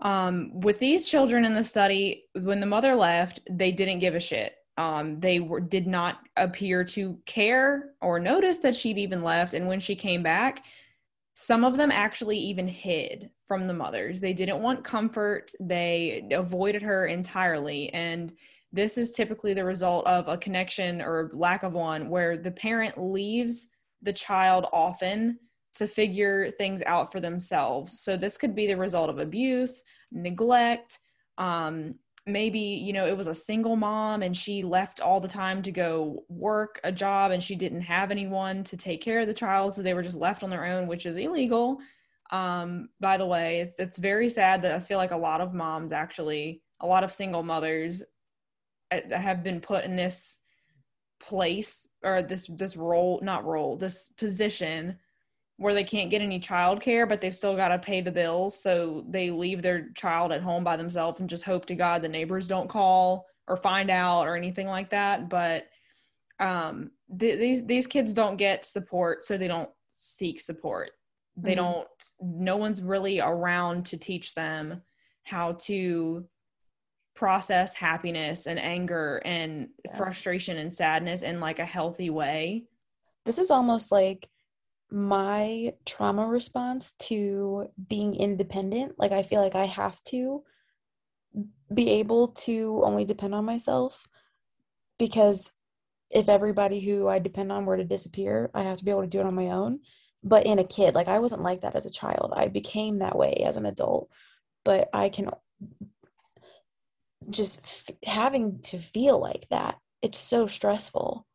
Speaker 1: Um, with these children in the study, when the mother left, they didn't give a shit. Um, they were, did not appear to care or notice that she'd even left. And when she came back, some of them actually even hid from the mothers. They didn't want comfort. They avoided her entirely. And this is typically the result of a connection or lack of one where the parent leaves the child often to figure things out for themselves. So this could be the result of abuse, neglect, um, maybe you know it was a single mom and she left all the time to go work a job and she didn't have anyone to take care of the child so they were just left on their own which is illegal um, by the way it's, it's very sad that i feel like a lot of moms actually a lot of single mothers have been put in this place or this this role not role this position where they can't get any childcare but they've still got to pay the bills. So they leave their child at home by themselves and just hope to god the neighbors don't call or find out or anything like that. But um th- these these kids don't get support so they don't seek support. They mm-hmm. don't no one's really around to teach them how to process happiness and anger and yeah. frustration and sadness in like a healthy way.
Speaker 2: This is almost like my trauma response to being independent. Like I feel like I have to be able to only depend on myself because if everybody who I depend on were to disappear, I have to be able to do it on my own. But in a kid, like I wasn't like that as a child. I became that way as an adult. But I can just f- having to feel like that. It's so stressful.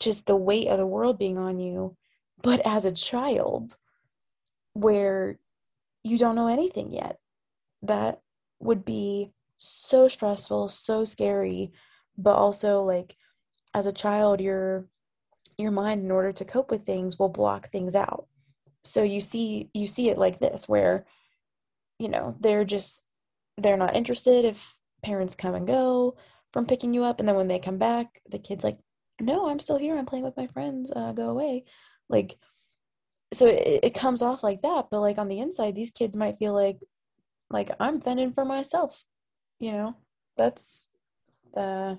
Speaker 2: Just the weight of the world being on you. But as a child where you don't know anything yet that would be so stressful so scary. But also like as a child your your mind in order to cope with things will block things out. So you see you see it like this where you know they're just they're not interested if parents come and go from picking you up and then when they come back the kid's like no i'm still here. I'm playing with my friends. Uh, go away. Like so it, it comes off like that but like on the inside these kids might feel like like i'm fending for myself you know? That's the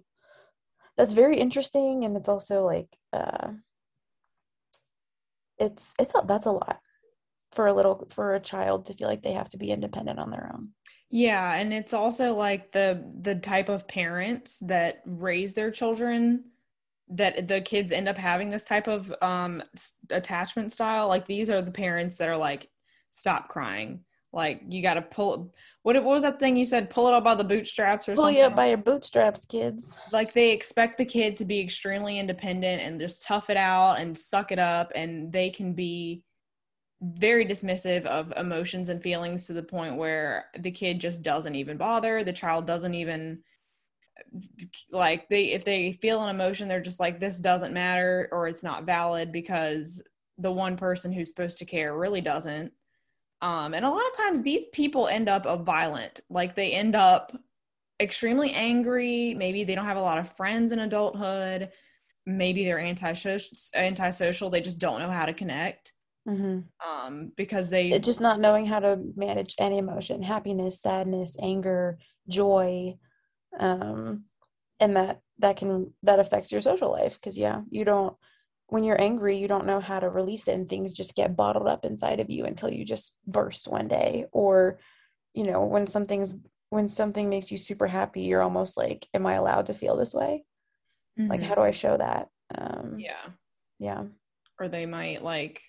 Speaker 2: that's very interesting and it's also like uh it's it's a, that's a lot for a little for a child to feel like they have to be independent on their own
Speaker 1: yeah and it's also like the the type of parents that raise their children that the kids end up having this type of um attachment style like these are the parents that are like stop crying. Like you got to pull what, what was that thing you said? Pull it up by the bootstraps or
Speaker 2: pull
Speaker 1: something?
Speaker 2: you up by your bootstraps kids.
Speaker 1: Like they expect the kid to be extremely independent and just tough it out and suck it up and they can be very dismissive of emotions and feelings to the point where the kid just doesn't even bother. The child doesn't even like they if they feel an emotion they're just like this doesn't matter or it's not valid because the one person who's supposed to care really doesn't. Um and a lot of times these people end up violent. Like they end up extremely angry. Maybe they don't have a lot of friends in adulthood. Maybe they're antisocial antisocial. They just don't know how to connect mm-hmm. um because they
Speaker 2: it's just not knowing how to manage any emotion happiness sadness anger joy um and that that can that affects your social life. Because yeah you don't when you're angry you don't know how to release it and things just get bottled up inside of you until you just burst one day. Or you know when something's when something makes you super happy you're almost like am i allowed to feel this way? Mm-hmm. like how do i show that? Um
Speaker 1: yeah.
Speaker 2: yeah.
Speaker 1: Or they might like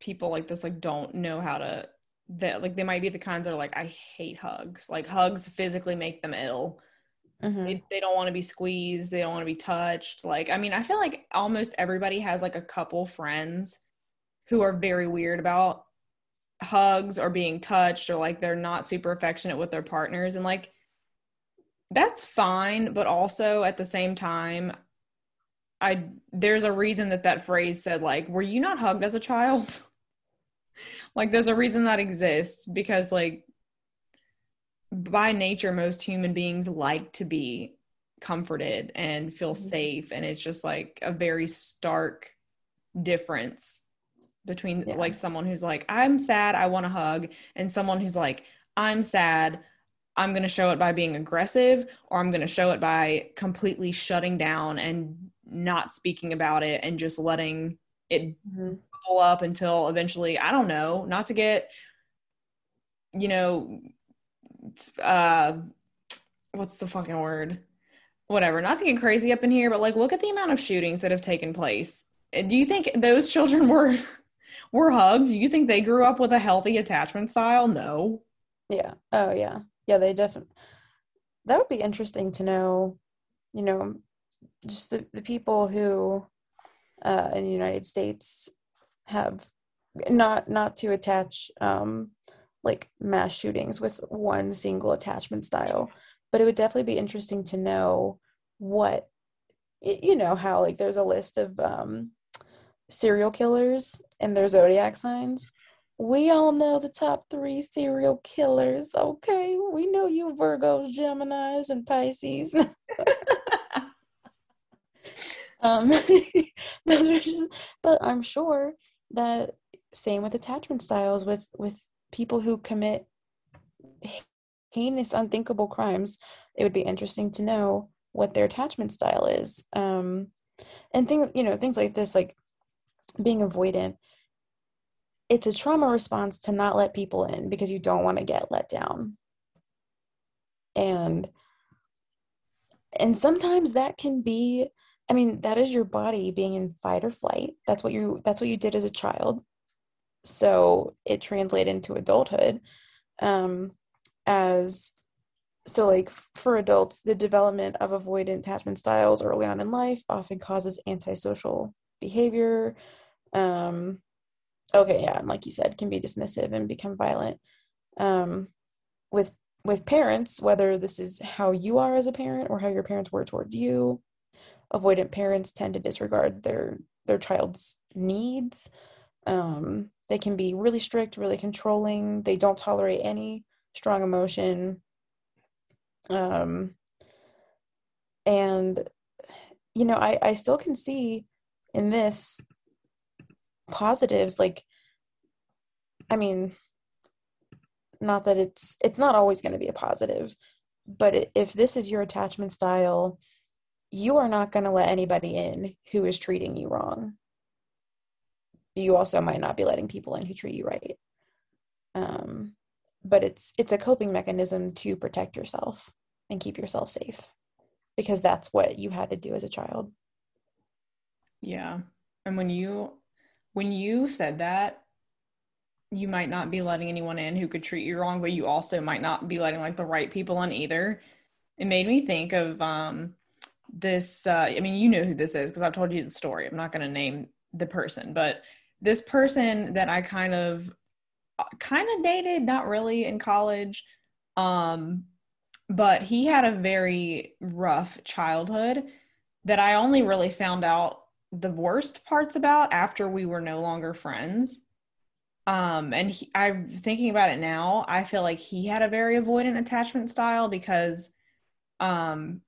Speaker 1: people like this like don't know how to that like they might be the kinds that are like I hate hugs. Like hugs physically make them ill. Mm-hmm. They, they don't want to be squeezed. They don't want to be touched. Like I mean, I feel like almost everybody has like a couple friends who are very weird about hugs or being touched or like they're not super affectionate with their partners and like that's fine but also at the same time i there's a reason that that phrase said like were you not hugged as a child like there's a reason that exists because like by nature most human beings like to be comforted and feel mm-hmm. safe and it's just like a very stark difference between yeah. like someone who's like i'm sad i want a hug and someone who's like i'm sad i'm going to show it by being aggressive or i'm going to show it by completely shutting down and not speaking about it and just letting it mm-hmm up until eventually, I don't know, not to get, you know, uh, what's the fucking word? Whatever, not to get crazy up in here, but like, look at the amount of shootings that have taken place. Do you think those children were were hugged? Do you think they grew up with a healthy attachment style? No.
Speaker 2: Yeah. Oh, yeah. Yeah, they definitely. That would be interesting to know. You know, just the the people who uh, in the United States have not not to attach um like mass shootings with one single attachment style but it would definitely be interesting to know what you know how like there's a list of um serial killers and their zodiac signs. We all know the top three serial killers okay? We know you virgos geminis and pisces. Um those are just but i'm sure that same with attachment styles with with people who commit heinous unthinkable crimes it would be interesting to know what their attachment style is. Um and things you know things like this like being avoidant it's a trauma response to not let people in because you don't want to get let down. And and sometimes that can be I mean, that is your body being in fight or flight. That's what you that's what you did as a child. So it translated into adulthood um, as so like for adults the development of avoidant attachment styles early on in life often causes antisocial behavior um okay yeah and like you said can be dismissive and become violent um with with parents whether this is how you are as a parent or how your parents were towards you avoidant parents tend to disregard their their child's needs. Um they can be really strict really controlling. They don't tolerate any strong emotion. Um and you know i i still can see in this positives like i mean not that it's it's not always going to be a positive but if this is your attachment style you are not going to let anybody in who is treating you wrong. You also might not be letting people in who treat you right. Um, but it's it's a coping mechanism to protect yourself and keep yourself safe because that's what you had to do as a child.
Speaker 1: Yeah. And when you when you said that you might not be letting anyone in who could treat you wrong but you also might not be letting like the right people in either. It made me think of um this uh i mean you know who this is because i've told you the story. I'm not going to name the person but this person that i kind of uh, kind of dated not really in college um but he had a very rough childhood that i only really found out the worst parts about after we were no longer friends. Um and he, i'm thinking about it now i feel like he had a very avoidant attachment style because um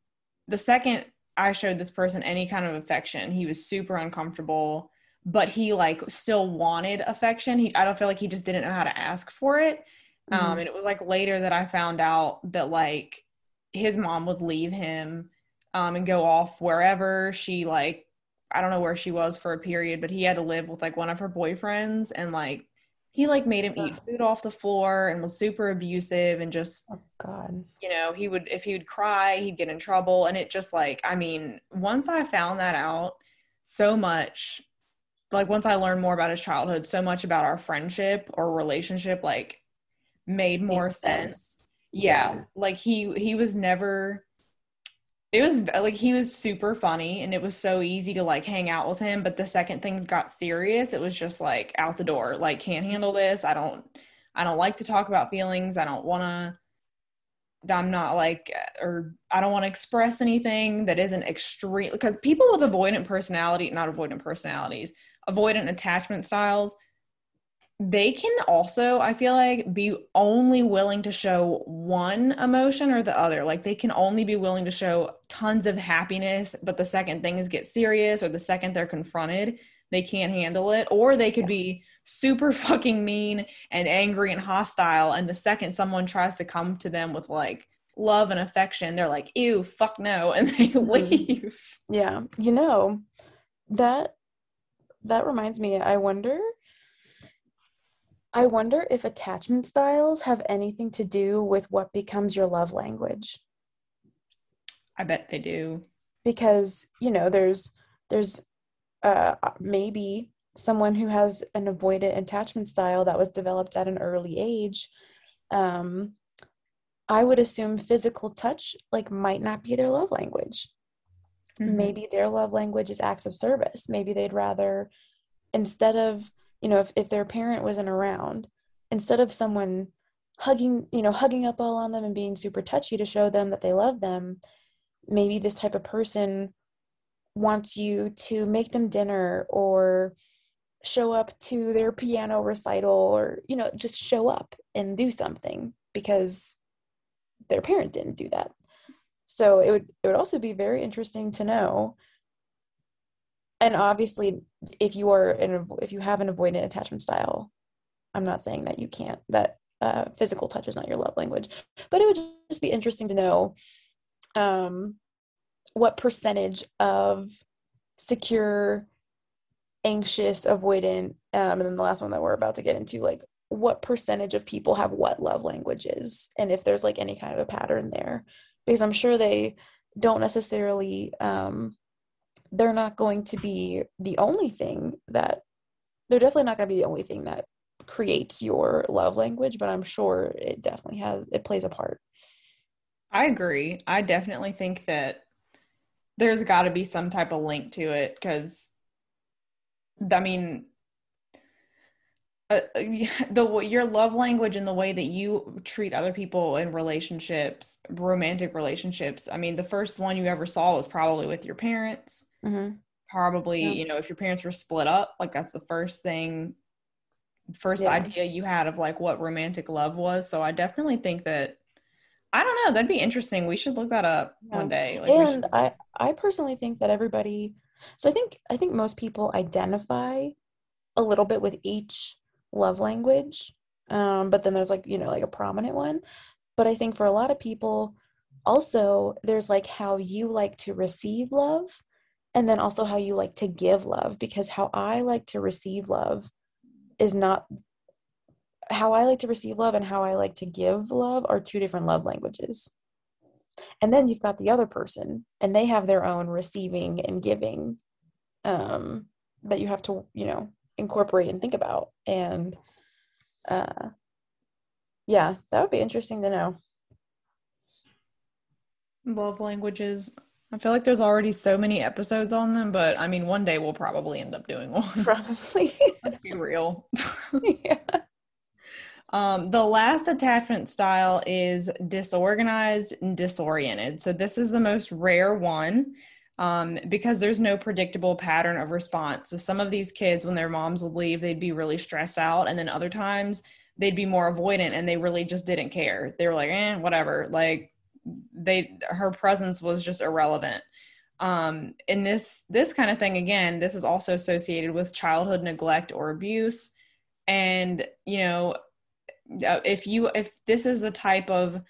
Speaker 1: the second I showed this person any kind of affection, he was super uncomfortable, but he like still wanted affection. He I don't feel like he just didn't know how to ask for it. Um, mm-hmm. Um and it was like later that I found out that like his mom would leave him um and go off wherever she like I don't know where she was for a period, but he had to live with like one of her boyfriends and like he like made him eat food off the floor and was super abusive and just
Speaker 2: oh god
Speaker 1: you know he would if he would cry he'd get in trouble and it just like i mean once i found that out so much like once i learned more about his childhood so much about our friendship or relationship like made more sense. sense yeah. yeah like he he was never it was like he was super funny and it was so easy to like hang out with him but the second things got serious it was just like out the door like can't handle this i don't i don't like to talk about feelings i don't want to i'm not like or i don't want to express anything that isn't extreme because people with avoidant personality not avoidant personalities avoidant attachment styles they can also i feel like be only willing to show one emotion or the other. Like they can only be willing to show tons of happiness but the second things get serious or the second they're confronted they can't handle it. Or they could be super fucking mean and angry and hostile and the second someone tries to come to them with like love and affection they're like ew fuck no and they mm-hmm. leave.
Speaker 2: Yeah. You know that that reminds me i wonder I wonder if attachment styles have anything to do with what becomes your love language.
Speaker 1: I bet they do.
Speaker 2: Because, you know, there's there's uh maybe someone who has an avoidant attachment style that was developed at an early age um I would assume physical touch like might not be their love language. Mm-hmm. Maybe their love language is acts of service. Maybe they'd rather instead of you know if, if their parent wasn't around instead of someone hugging you know hugging up all on them and being super touchy to show them that they love them maybe this type of person wants you to make them dinner or show up to their piano recital or you know just show up and do something because their parent didn't do that. So it would it would also be very interesting to know and obviously if you are if you have an avoidant attachment style i'm not saying that you can't that uh, physical touch is not your love language but it would just be interesting to know um, what percentage of secure anxious avoidant um, and then the last one that we're about to get into like what percentage of people have what love languages? And if there's like any kind of a pattern there? Because i'm sure they don't necessarily um, they're not going to be the only thing that they're definitely not going to be the only thing that creates your love language but i'm sure it definitely has it plays a part
Speaker 1: I agree. I definitely think that there's got to be some type of link to it because, I mean, uh, the your love language and the way that you treat other people in relationships, romantic relationships. I mean, the first one you ever saw was probably with your parents. Mm-hmm. Probably, yeah. you know, if your parents were split up, like that's the first thing, first yeah. idea you had of like what romantic love was. So I definitely think that I don't know. That'd be interesting. We should look that up yeah. one day.
Speaker 2: Like and I, I personally think that everybody. So I think I think most people identify a little bit with each love language, um, but then there's like you know like a prominent one. But I think for a lot of people, also there's like how you like to receive love, and then also how you like to give love. Because how I like to receive love is not how I like to receive love and how I like to give love are two different love languages. And then you've got the other person, and they have their own receiving and giving um, that you have to, you know, incorporate and think about. And uh, yeah, that would be interesting to know.
Speaker 1: Love languages. I feel like there's already so many episodes on them, but I mean, one day we'll probably end up doing one.
Speaker 2: Probably.
Speaker 1: Let's be real. yeah. Um, the last attachment style is disorganized and disoriented. So, this is the most rare one um, because there's no predictable pattern of response. So, some of these kids, when their moms would leave, they'd be really stressed out. And then other times, they'd be more avoidant and they really just didn't care. They were like, eh, whatever. Like, they, her presence was just irrelevant. Um, in this, this kind of thing, again, this is also associated with childhood neglect or abuse. And, you know, uh, if you if this is the type of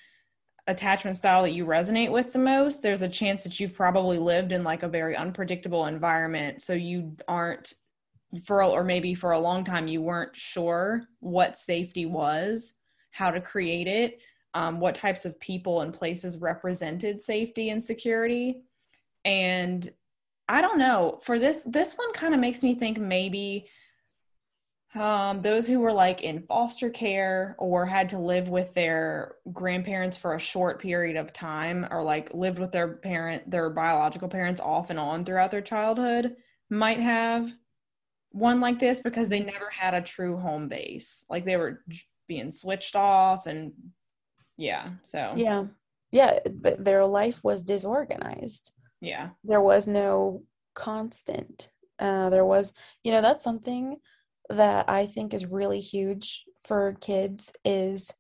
Speaker 1: attachment style that you resonate with the most there's a chance that you've probably lived in like a very unpredictable environment. So you aren't for or maybe for a long time you weren't sure what safety was how to create it um, what types of people and places represented safety and security. And i don't know for this this one kind of makes me think maybe um, those who were like in foster care or had to live with their grandparents for a short period of time or like lived with their parent their biological parents off and on throughout their childhood might have one like this because they never had a true home base. Like they were being switched off and yeah so.
Speaker 2: Yeah. Yeah th- their life was disorganized.
Speaker 1: Yeah.
Speaker 2: There was no constant uh there was you know that's something that I think is really huge for kids is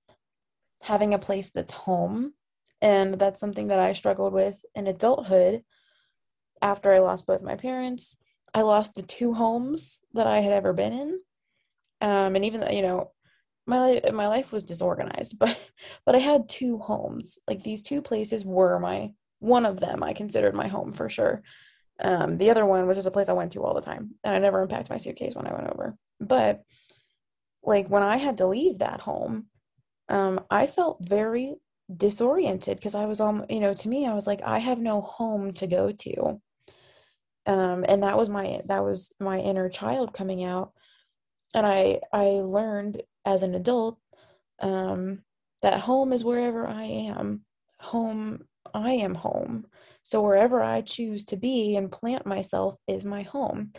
Speaker 2: having a place that's home. And that's something that I struggled with in adulthood after I lost both my parents. I lost the two homes that I had ever been in. Um, and even, though, you know, my life, my life was disorganized, but but I had two homes. Like these two places were my one of them I considered my home for sure. Um, the other one was just a place I went to all the time, and I never unpacked my suitcase when I went over. But like when I had to leave that home, um, I felt very disoriented because I was on, you know, to me, I was like, I have no home to go to. Um, and that was my that was my inner child coming out. And I I learned as an adult um, that home is wherever I am. Home, I am home. So wherever I choose to be and plant myself is my home.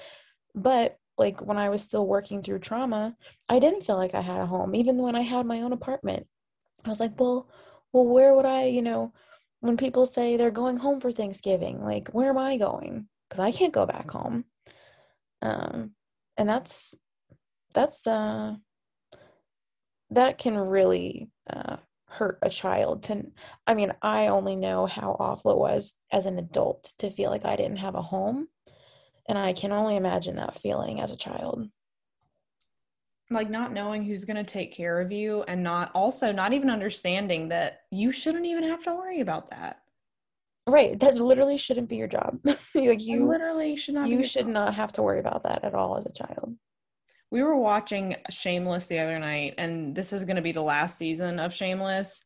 Speaker 2: But like when I was still working through trauma, I didn't feel like I had a home, even when I had my own apartment. I was like, well, well, where would I, you know, when people say they're going home for Thanksgiving, like, where am I going? Because I can't go back home. Um, and that's that's uh that can really uh hurt a child to i mean i only know how awful it was as an adult to feel like i didn't have a home and I can only imagine that feeling as a child.
Speaker 1: Like not knowing who's going to take care of you and not also not even understanding that you shouldn't even have to worry about that.
Speaker 2: Right. That literally shouldn't be your job. like you
Speaker 1: literally should not
Speaker 2: You should job. not have to worry about that at all as a child.
Speaker 1: We were watching Shameless the other night and this is going to be the last season of Shameless.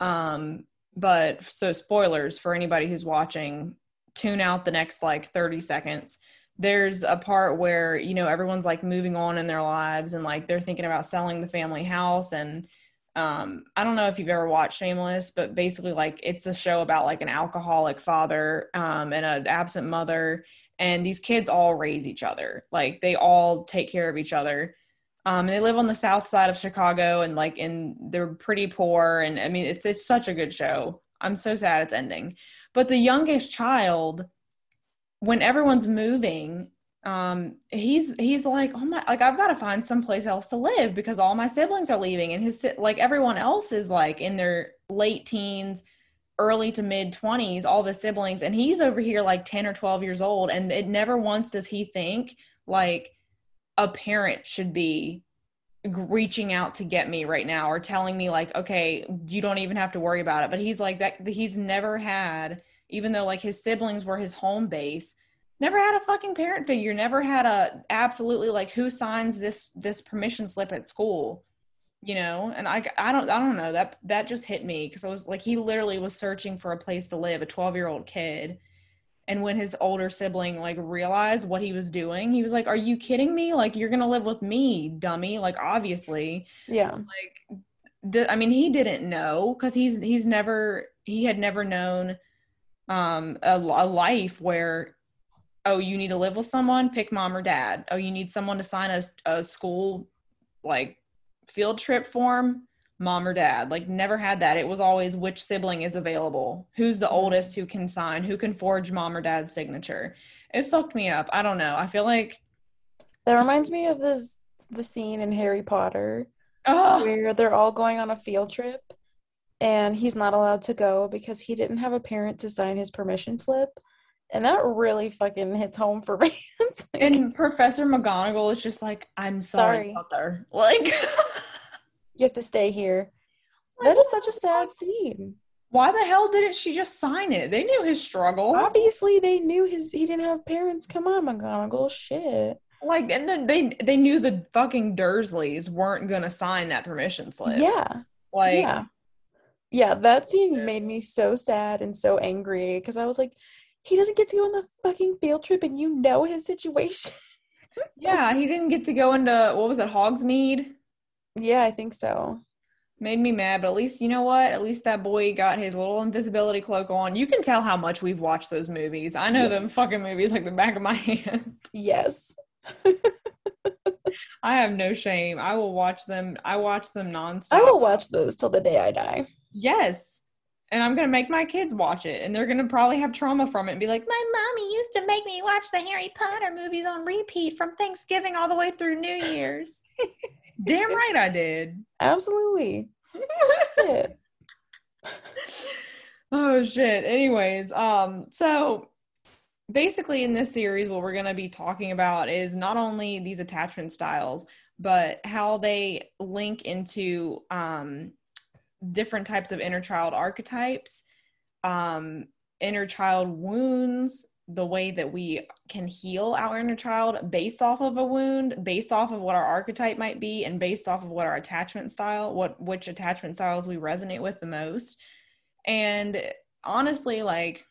Speaker 1: Um but so spoilers for anybody who's watching tune out the next like 30 seconds there's a part where you know everyone's like moving on in their lives and like they're thinking about selling the family house and um i don't know if you've ever watched shameless but basically like it's a show about like an alcoholic father um and an absent mother and these kids all raise each other. Like they all take care of each other. Um they live on the south side of chicago and like in they're pretty poor and i mean it's it's such a good show. I'm so sad it's ending but the youngest child when everyone's moving um he's he's like oh my like i've got to find someplace else to live because all my siblings are leaving. And his like everyone else is like in their late teens early to mid 20s all his siblings. And he's over here like 10 or 12 years old. And it never once does he think like a parent should be reaching out to get me right now or telling me like okay you don't even have to worry about it. But he's like that he's never had even though like his siblings were his home base never had a fucking parent figure never had a absolutely like who signs this this permission slip at school you know? And i i don't i don't know that that just hit me because i was like he literally was searching for a place to live a 12 year old kid and when his older sibling like realized what he was doing he was like are you kidding me? Like you're gonna live with me dummy. Like obviously
Speaker 2: yeah.
Speaker 1: like the, i mean he didn't know because he's he's never he had never known um a, a life where oh, you need to live with someone, pick mom or dad. Oh, you need someone to sign a, a school like field trip form, mom or dad. Like never had that. It was always which sibling is available, who's the mm-hmm. oldest who can sign, who can forge mom or dad's signature. It fucked me up. I don't know. I feel like
Speaker 2: that reminds me of this the scene in Harry Potter oh. where they're all going on a field trip and he's not allowed to go because he didn't have a parent to sign his permission slip and that really fucking hits home for me.
Speaker 1: like, and Professor McGonagall is just like, I'm sorry, sorry. Like
Speaker 2: you have to stay here. That is such a sad scene.
Speaker 1: Why the hell didn't she just sign it? They knew his struggle.
Speaker 2: Obviously, they knew his. He didn't have parents. Come on, McGonagall. Shit.
Speaker 1: Like, and then they they knew the fucking Dursleys weren't gonna sign that permission slip.
Speaker 2: Yeah.
Speaker 1: Like.
Speaker 2: Yeah. Yeah, that scene made me so sad and so angry because I was like, he doesn't get to go on the fucking field trip and you know his situation.
Speaker 1: yeah, he didn't get to go into what was it, Hogsmeade?
Speaker 2: Yeah, I think so.
Speaker 1: Made me mad, but at least you know what? At least that boy got his little invisibility cloak on. You can tell how much we've watched those movies. I know yeah. them fucking movies like the back of my hand.
Speaker 2: Yes.
Speaker 1: I have no shame. I will watch them. I watch them nonstop.
Speaker 2: I will watch those till the day I die.
Speaker 1: Yes and I'm gonna make my kids watch it, and they're gonna probably have trauma from it and be like, "My mommy used to make me watch the Harry Potter movies on repeat from Thanksgiving all the way through New Year's." Damn right, I did.
Speaker 2: Absolutely.
Speaker 1: shit. oh shit. Anyways, um, so basically in this series, what we're gonna be talking about is not only these attachment styles, but how they link into um different types of inner child archetypes, um, inner child wounds, the way that we can heal our inner child based off of a wound, based off of what our archetype might be, and based off of what our attachment style, what which attachment styles we resonate with the most. And honestly, like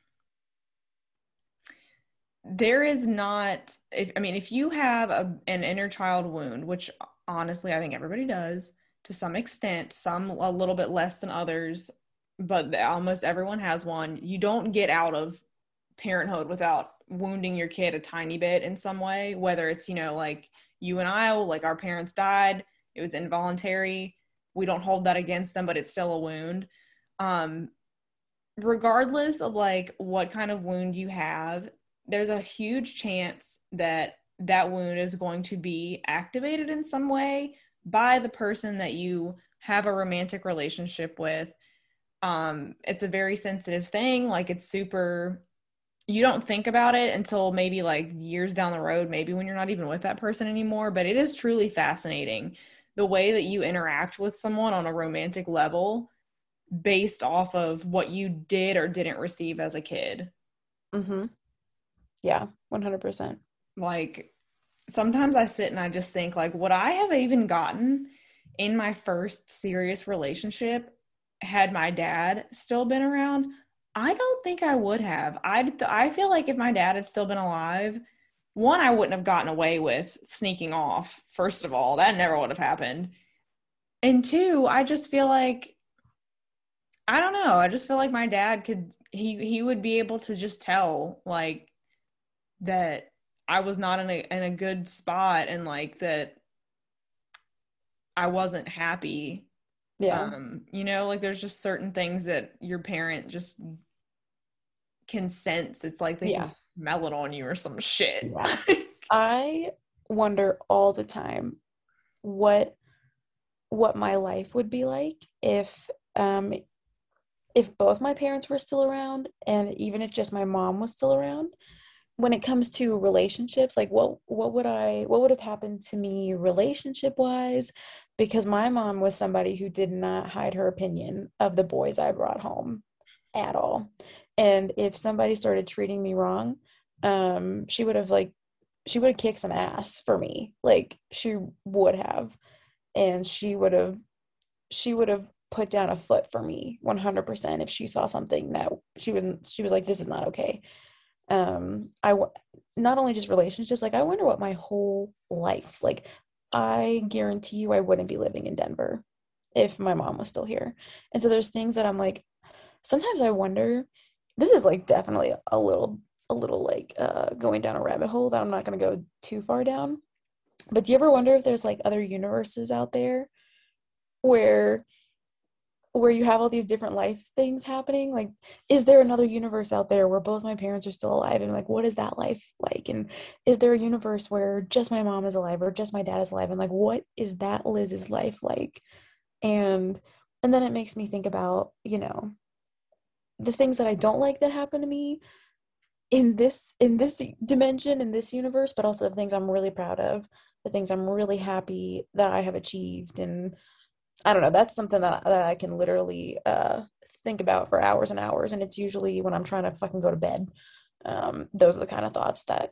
Speaker 1: there is not if i mean if you have a, an inner child wound which honestly i think everybody does to some extent, some a little bit less than others, but almost everyone has one. You don't get out of parenthood without wounding your kid a tiny bit in some way, whether it's, you know, like you and I, like our parents died, it was involuntary. We don't hold that against them, but it's still a wound. Um, regardless of like what kind of wound you have, there's a huge chance that that wound is going to be activated in some way by the person that you have a romantic relationship with um it's a very sensitive thing like it's super you don't think about it until maybe like years down the road maybe when you're not even with that person anymore but it is truly fascinating the way that you interact with someone on a romantic level based off of what you did or didn't receive as a kid
Speaker 2: Mm-hmm. yeah 100%
Speaker 1: like sometimes I sit and I just think like would I have even gotten in my first serious relationship had my dad still been around? I don't think I would have. I I feel like if my dad had still been alive, one I wouldn't have gotten away with sneaking off. First of all, that never would have happened. and two, I just feel like I don't know. I just feel like my dad could he he would be able to just tell like that I was not in a in a good spot and like that I wasn't happy. Yeah. Um, you know, like there's just certain things that your parent just can sense. It's like they yeah. can smell it on you or some shit.
Speaker 2: Yeah. I wonder all the time what what my life would be like if um if both my parents were still around and even if just my mom was still around when it comes to relationships like what what would i what would have happened to me relationship wise because my mom was somebody who did not hide her opinion of the boys i brought home at all and if somebody started treating me wrong um she would have like she would have kicked some ass for me. Like she would have. And she would have she would have put down a foot for me 100% if she saw something that she wasn't, she was like this is not okay. Um i not only just relationships like i wonder what my whole life like i guarantee you i wouldn't be living in denver if my mom was still here. And so there's things that i'm like sometimes i wonder this is like definitely a little a little like uh going down a rabbit hole that i'm not going to go too far down. But do you ever wonder if there's like other universes out there where where you have all these different life things happening? Like is there another universe out there where both my parents are still alive? And like what is that life like? And is there a universe where just my mom is alive or just my dad is alive? And like what is that liz's life like? And and then it makes me think about you know the things that i don't like that happen to me in this in this dimension in this universe but also the things i'm really proud of the things i'm really happy that i have achieved and I don't know. That's something that, that I can literally uh, think about for hours and hours. And it's usually when I'm trying to fucking go to bed. Um, those are the kind of thoughts that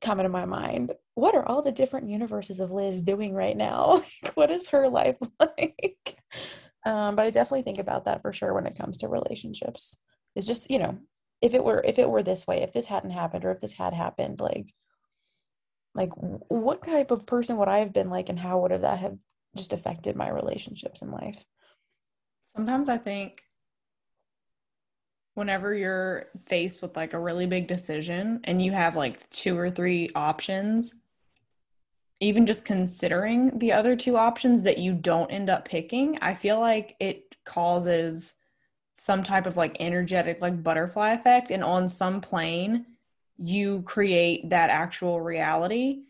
Speaker 2: come into my mind. What are all the different universes of Liz doing right now? what is her life like? Um, but I definitely think about that for sure when it comes to relationships. It's just, you know, if it were if it were this way, if this hadn't happened or if this had happened, like like what type of person would I have been like and how would have that have just affected my relationships in life.
Speaker 1: Sometimes I think whenever you're faced with like a really big decision and you have like two or three options, even just considering the other two options that you don't end up picking, I feel like it causes some type of like energetic like butterfly effect and on some plane you create that actual reality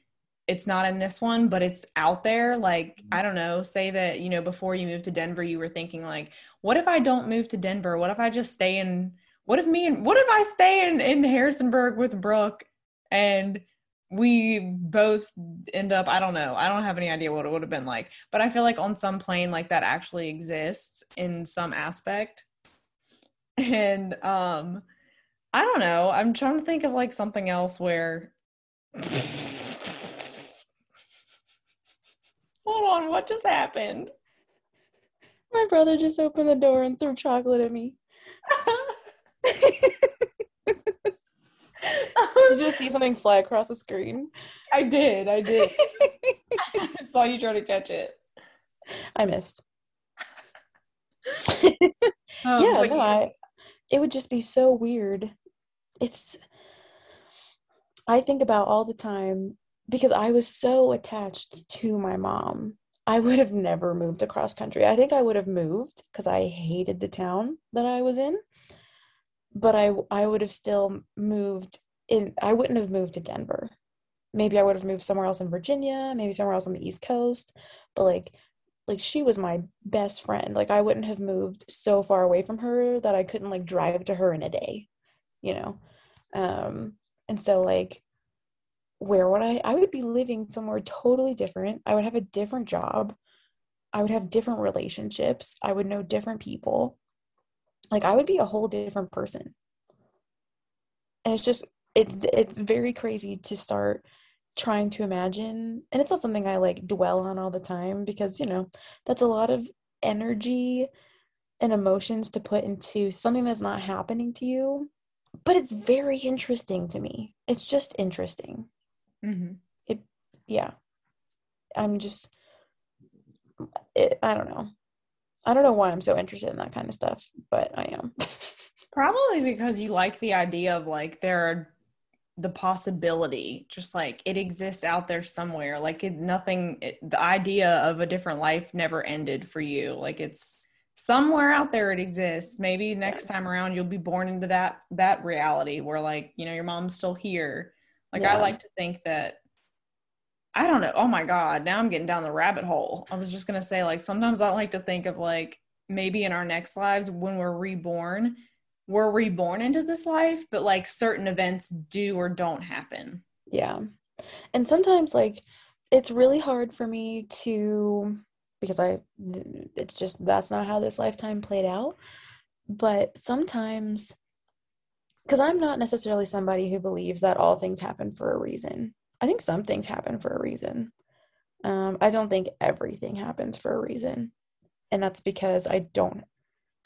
Speaker 1: it's not in this one, but it's out there. Like, mm-hmm. I don't know, say that, you know, before you moved to Denver, you were thinking, like, what if I don't move to Denver? What if I just stay in, what if me and, what if I stay in, in Harrisonburg with Brooke and we both end up, I don't know, I don't have any idea what it would have been like, but I feel like on some plane, like that actually exists in some aspect. And, um, I don't know. I'm trying to think of like something else where Hold on, what just happened?
Speaker 2: My brother just opened the door and threw chocolate at me. did you just see something fly across the screen?
Speaker 1: I did, I did. I saw you try to catch it.
Speaker 2: I missed. um, yeah, no, I, it would just be so weird. It's I think about all the time because I was so attached to my mom. I would have never moved across country. I think I would have moved because I hated the town that I was in. But I I would have still moved I wouldn't have moved to Denver. Maybe I would have moved somewhere else in Virginia, maybe somewhere else on the East Coast. But like like she was my best friend. Like I wouldn't have moved so far away from her that I couldn't like drive to her in a day, you know. Um and so like where would I I would be living somewhere totally different. I would have a different job. I would have different relationships. I would know different people. Like I would be a whole different person. And it's just it's it's very crazy to start trying to imagine and it's not something I like dwell on all the time because you know that's a lot of energy and emotions to put into something that's not happening to you but it's very interesting to me it's just interesting Mm-hmm. It, yeah. I'm just, it, I don't know. I don't know why I'm so interested in that kind of stuff, but I am.
Speaker 1: Probably because you like the idea of like there are the possibility, just like it exists out there somewhere. Like it, nothing, it, the idea of a different life never ended for you. Like it's somewhere out there it exists. Maybe next time around you'll be born into that that reality where like you know your mom's still here. Like yeah. I like to think that I don't know. Oh my God. Now I'm getting down the rabbit hole. I was just going to say, like, sometimes I like to think of like maybe in our next lives when we're reborn, we're reborn into this life, but like certain events do or don't happen.
Speaker 2: Yeah. And sometimes, like, it's really hard for me to, because I, it's just, that's not how this lifetime played out. But sometimes, because I'm not necessarily somebody who believes that all things happen for a reason. I think some things happen for a reason. Um, I don't think everything happens for a reason. And that's because I don't,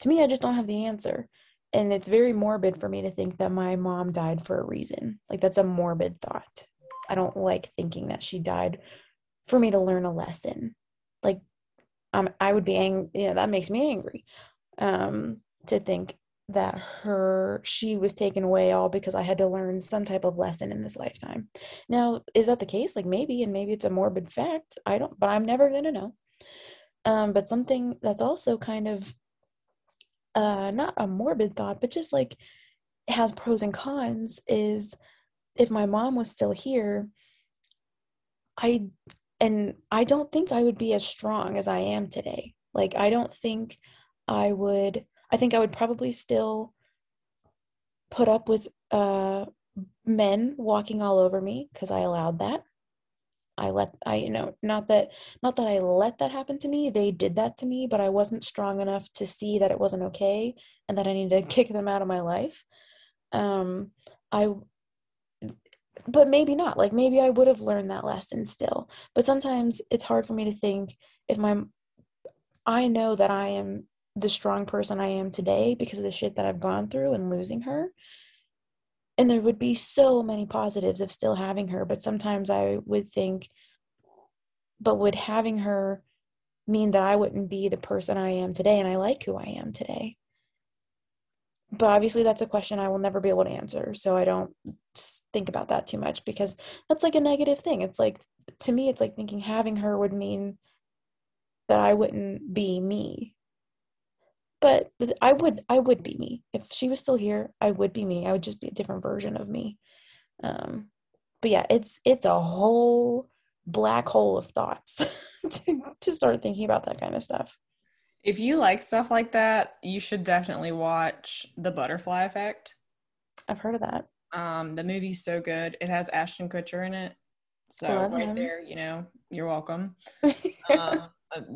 Speaker 2: to me, I just don't have the answer. And it's very morbid for me to think that my mom died for a reason. Like, that's a morbid thought. I don't like thinking that she died for me to learn a lesson. Like, um, I would be angry, you know, that makes me angry um, to think that her she was taken away all because I had to learn some type of lesson in this lifetime. Now, is that the case? Like maybe, and maybe it's a morbid fact. I don't, but I'm never gonna know. Um, but something that's also kind of uh not a morbid thought, but just like has pros and cons is if my mom was still here, I and I don't think I would be as strong as I am today. Like I don't think I would I think I would probably still put up with uh, men walking all over me because I allowed that. I let I you know not that not that I let that happen to me. They did that to me, but I wasn't strong enough to see that it wasn't okay and that I needed to kick them out of my life. Um, I but maybe not. Like maybe I would have learned that lesson still. But sometimes it's hard for me to think if my I know that I am the strong person I am today because of the shit that I've gone through and losing her. And there would be so many positives of still having her, but sometimes I would think, but would having her mean that I wouldn't be the person I am today and I like who I am today? But obviously, that's a question I will never be able to answer. So I don't think about that too much because that's like a negative thing. It's like, to me, it's like thinking having her would mean that I wouldn't be me but I would I would be me if she was still here. I would be me. I would just be a different version of me. Um, but yeah, it's it's a whole black hole of thoughts to to start thinking about that kind of stuff.
Speaker 1: If you like stuff like that, you should definitely watch The Butterfly Effect.
Speaker 2: I've heard of that.
Speaker 1: Um, the movie's so good. It has Ashton Kutcher in it. So right him. there, you know, you're welcome. uh,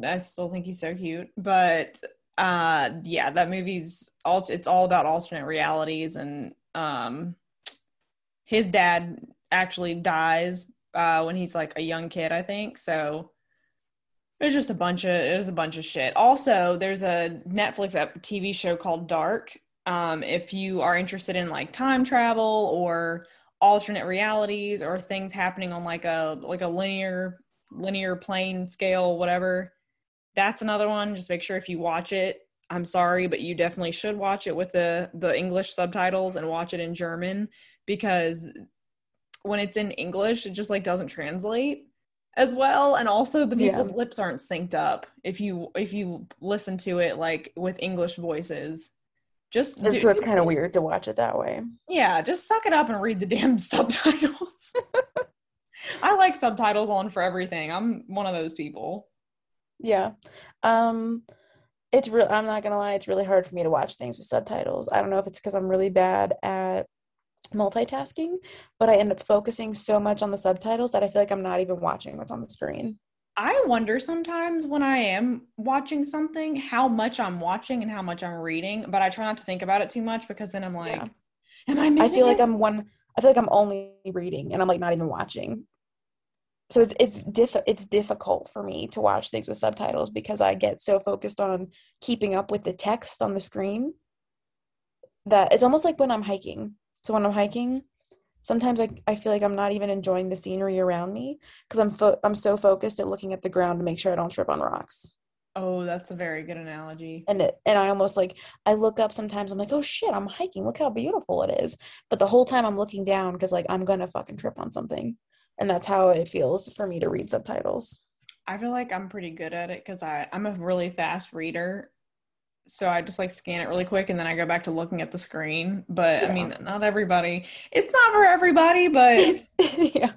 Speaker 1: I still think he's so cute, but uh yeah that movie's all it's all about alternate realities and um his dad actually dies uh when he's like a young kid i think so it's just a bunch of it was a bunch of shit. Also there's a netflix tv show called dark. Um if you are interested in like time travel or alternate realities or things happening on like a like a linear linear plane scale whatever that's another one. Just make sure if you watch it, I'm sorry, but you definitely should watch it with the the English subtitles and watch it in German because when it's in English, it just like doesn't translate as well. And also the people's yeah. lips aren't synced up if you if you listen to it like with english voices. Just
Speaker 2: do, so it's kind of weird to watch it that way.
Speaker 1: Yeah just suck it up and read the damn subtitles. I like subtitles on for everything. I'm one of those people
Speaker 2: yeah. Um it's real I'm not gonna lie, it's really hard for me to watch things with subtitles. I don't know if it's because I'm really bad at multitasking, but I end up focusing so much on the subtitles that I feel like I'm not even watching what's on the screen.
Speaker 1: I wonder sometimes when I am watching something how much I'm watching and how much I'm reading, but I try not to think about it too much because then I'm like, yeah. am I
Speaker 2: I feel it? like I'm one I feel like I'm only reading and I'm like not even watching so it's it's diff it's difficult for me to watch things with subtitles because I get so focused on keeping up with the text on the screen that it's almost like when I'm hiking. So when I'm hiking, sometimes I, I feel like I'm not even enjoying the scenery around me because I'm fo- I'm so focused at looking at the ground to make sure I don't trip on rocks.
Speaker 1: Oh, that's a very good analogy.
Speaker 2: And it, and I almost like I look up sometimes I'm like, "Oh shit, I'm hiking. Look how beautiful it is." But the whole time I'm looking down cuz like I'm going to fucking trip on something. And that's how it feels for me to read subtitles.
Speaker 1: I feel like I'm pretty good at it cuz I I'm a really fast reader. So I just like scan it really quick and then I go back to looking at the screen. But yeah. I mean, not everybody. It's not for everybody, but
Speaker 2: it's yeah.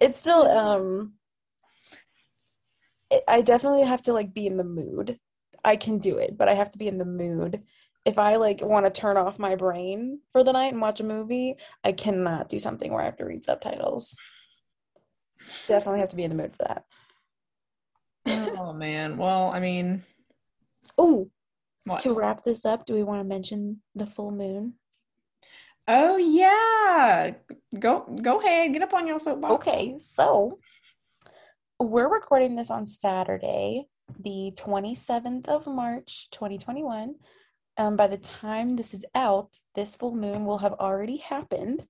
Speaker 2: It's still um I definitely have to like be in the mood. I can do it, but I have to be in the mood. If I like want to turn off my brain for the night and watch a movie, I cannot do something where I have to read subtitles. Definitely have to be in the mood for that.
Speaker 1: oh man. Well, I mean,
Speaker 2: oh, to wrap this up, do we want to mention the full moon?
Speaker 1: Oh yeah, go go ahead, get up on your soapbox.
Speaker 2: Okay, so we're recording this on Saturday, the 27th of March, 2021. Um, by the time this is out, this full moon will have already happened.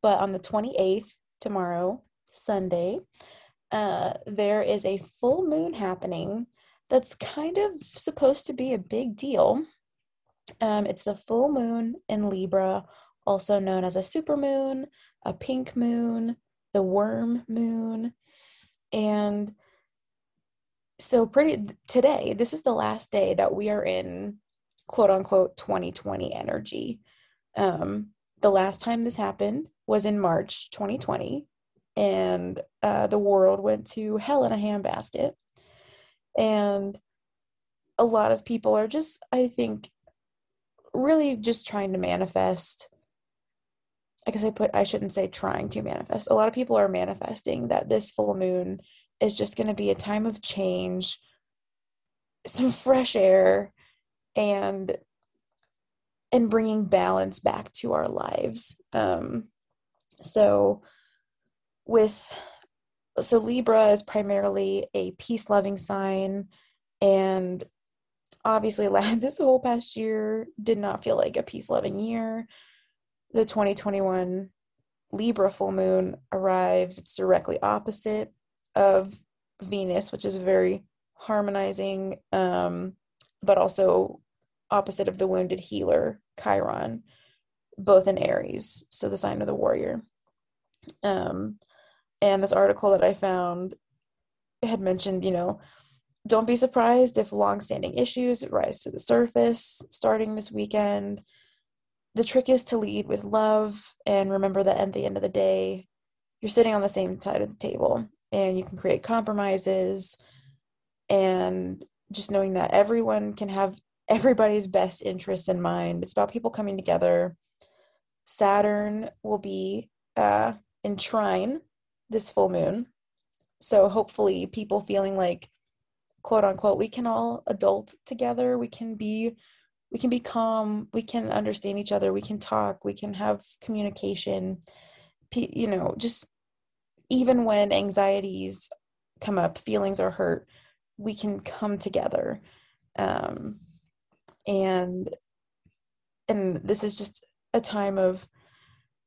Speaker 2: But on the 28th, tomorrow, Sunday, uh, there is a full moon happening that's kind of supposed to be a big deal. Um, it's the full moon in Libra, also known as a super moon, a pink moon, the worm moon. And so, pretty today, this is the last day that we are in quote unquote 2020 energy. Um, the last time this happened was in March 2020, and uh, the world went to hell in a handbasket. And a lot of people are just, I think, really just trying to manifest I guess I put I shouldn't say trying to manifest. A lot of people are manifesting that this full moon is just going to be a time of change, some fresh air and and bringing balance back to our lives. Um so with so Libra is primarily a peace loving sign. And obviously this whole past year did not feel like a peace loving year. The 2021 Libra full moon arrives, it's directly opposite of Venus, which is very harmonizing, um, but also opposite of the wounded healer, Chiron, both in Aries, so the sign of the warrior. Um, and this article that I found had mentioned, you know, don't be surprised if long-standing issues rise to the surface starting this weekend the trick is to lead with love and remember that at the end of the day, you're sitting on the same side of the table and you can create compromises and just knowing that everyone can have everybody's best interests in mind. It's about people coming together. Saturn will be uh, in trine this full moon. So hopefully, people feeling like, quote unquote, we can all adult together. We can be we can be calm. We can understand each other. We can talk. We can have communication. You know just even when anxieties come up feelings are hurt we can come together. Um, and and this is just a time of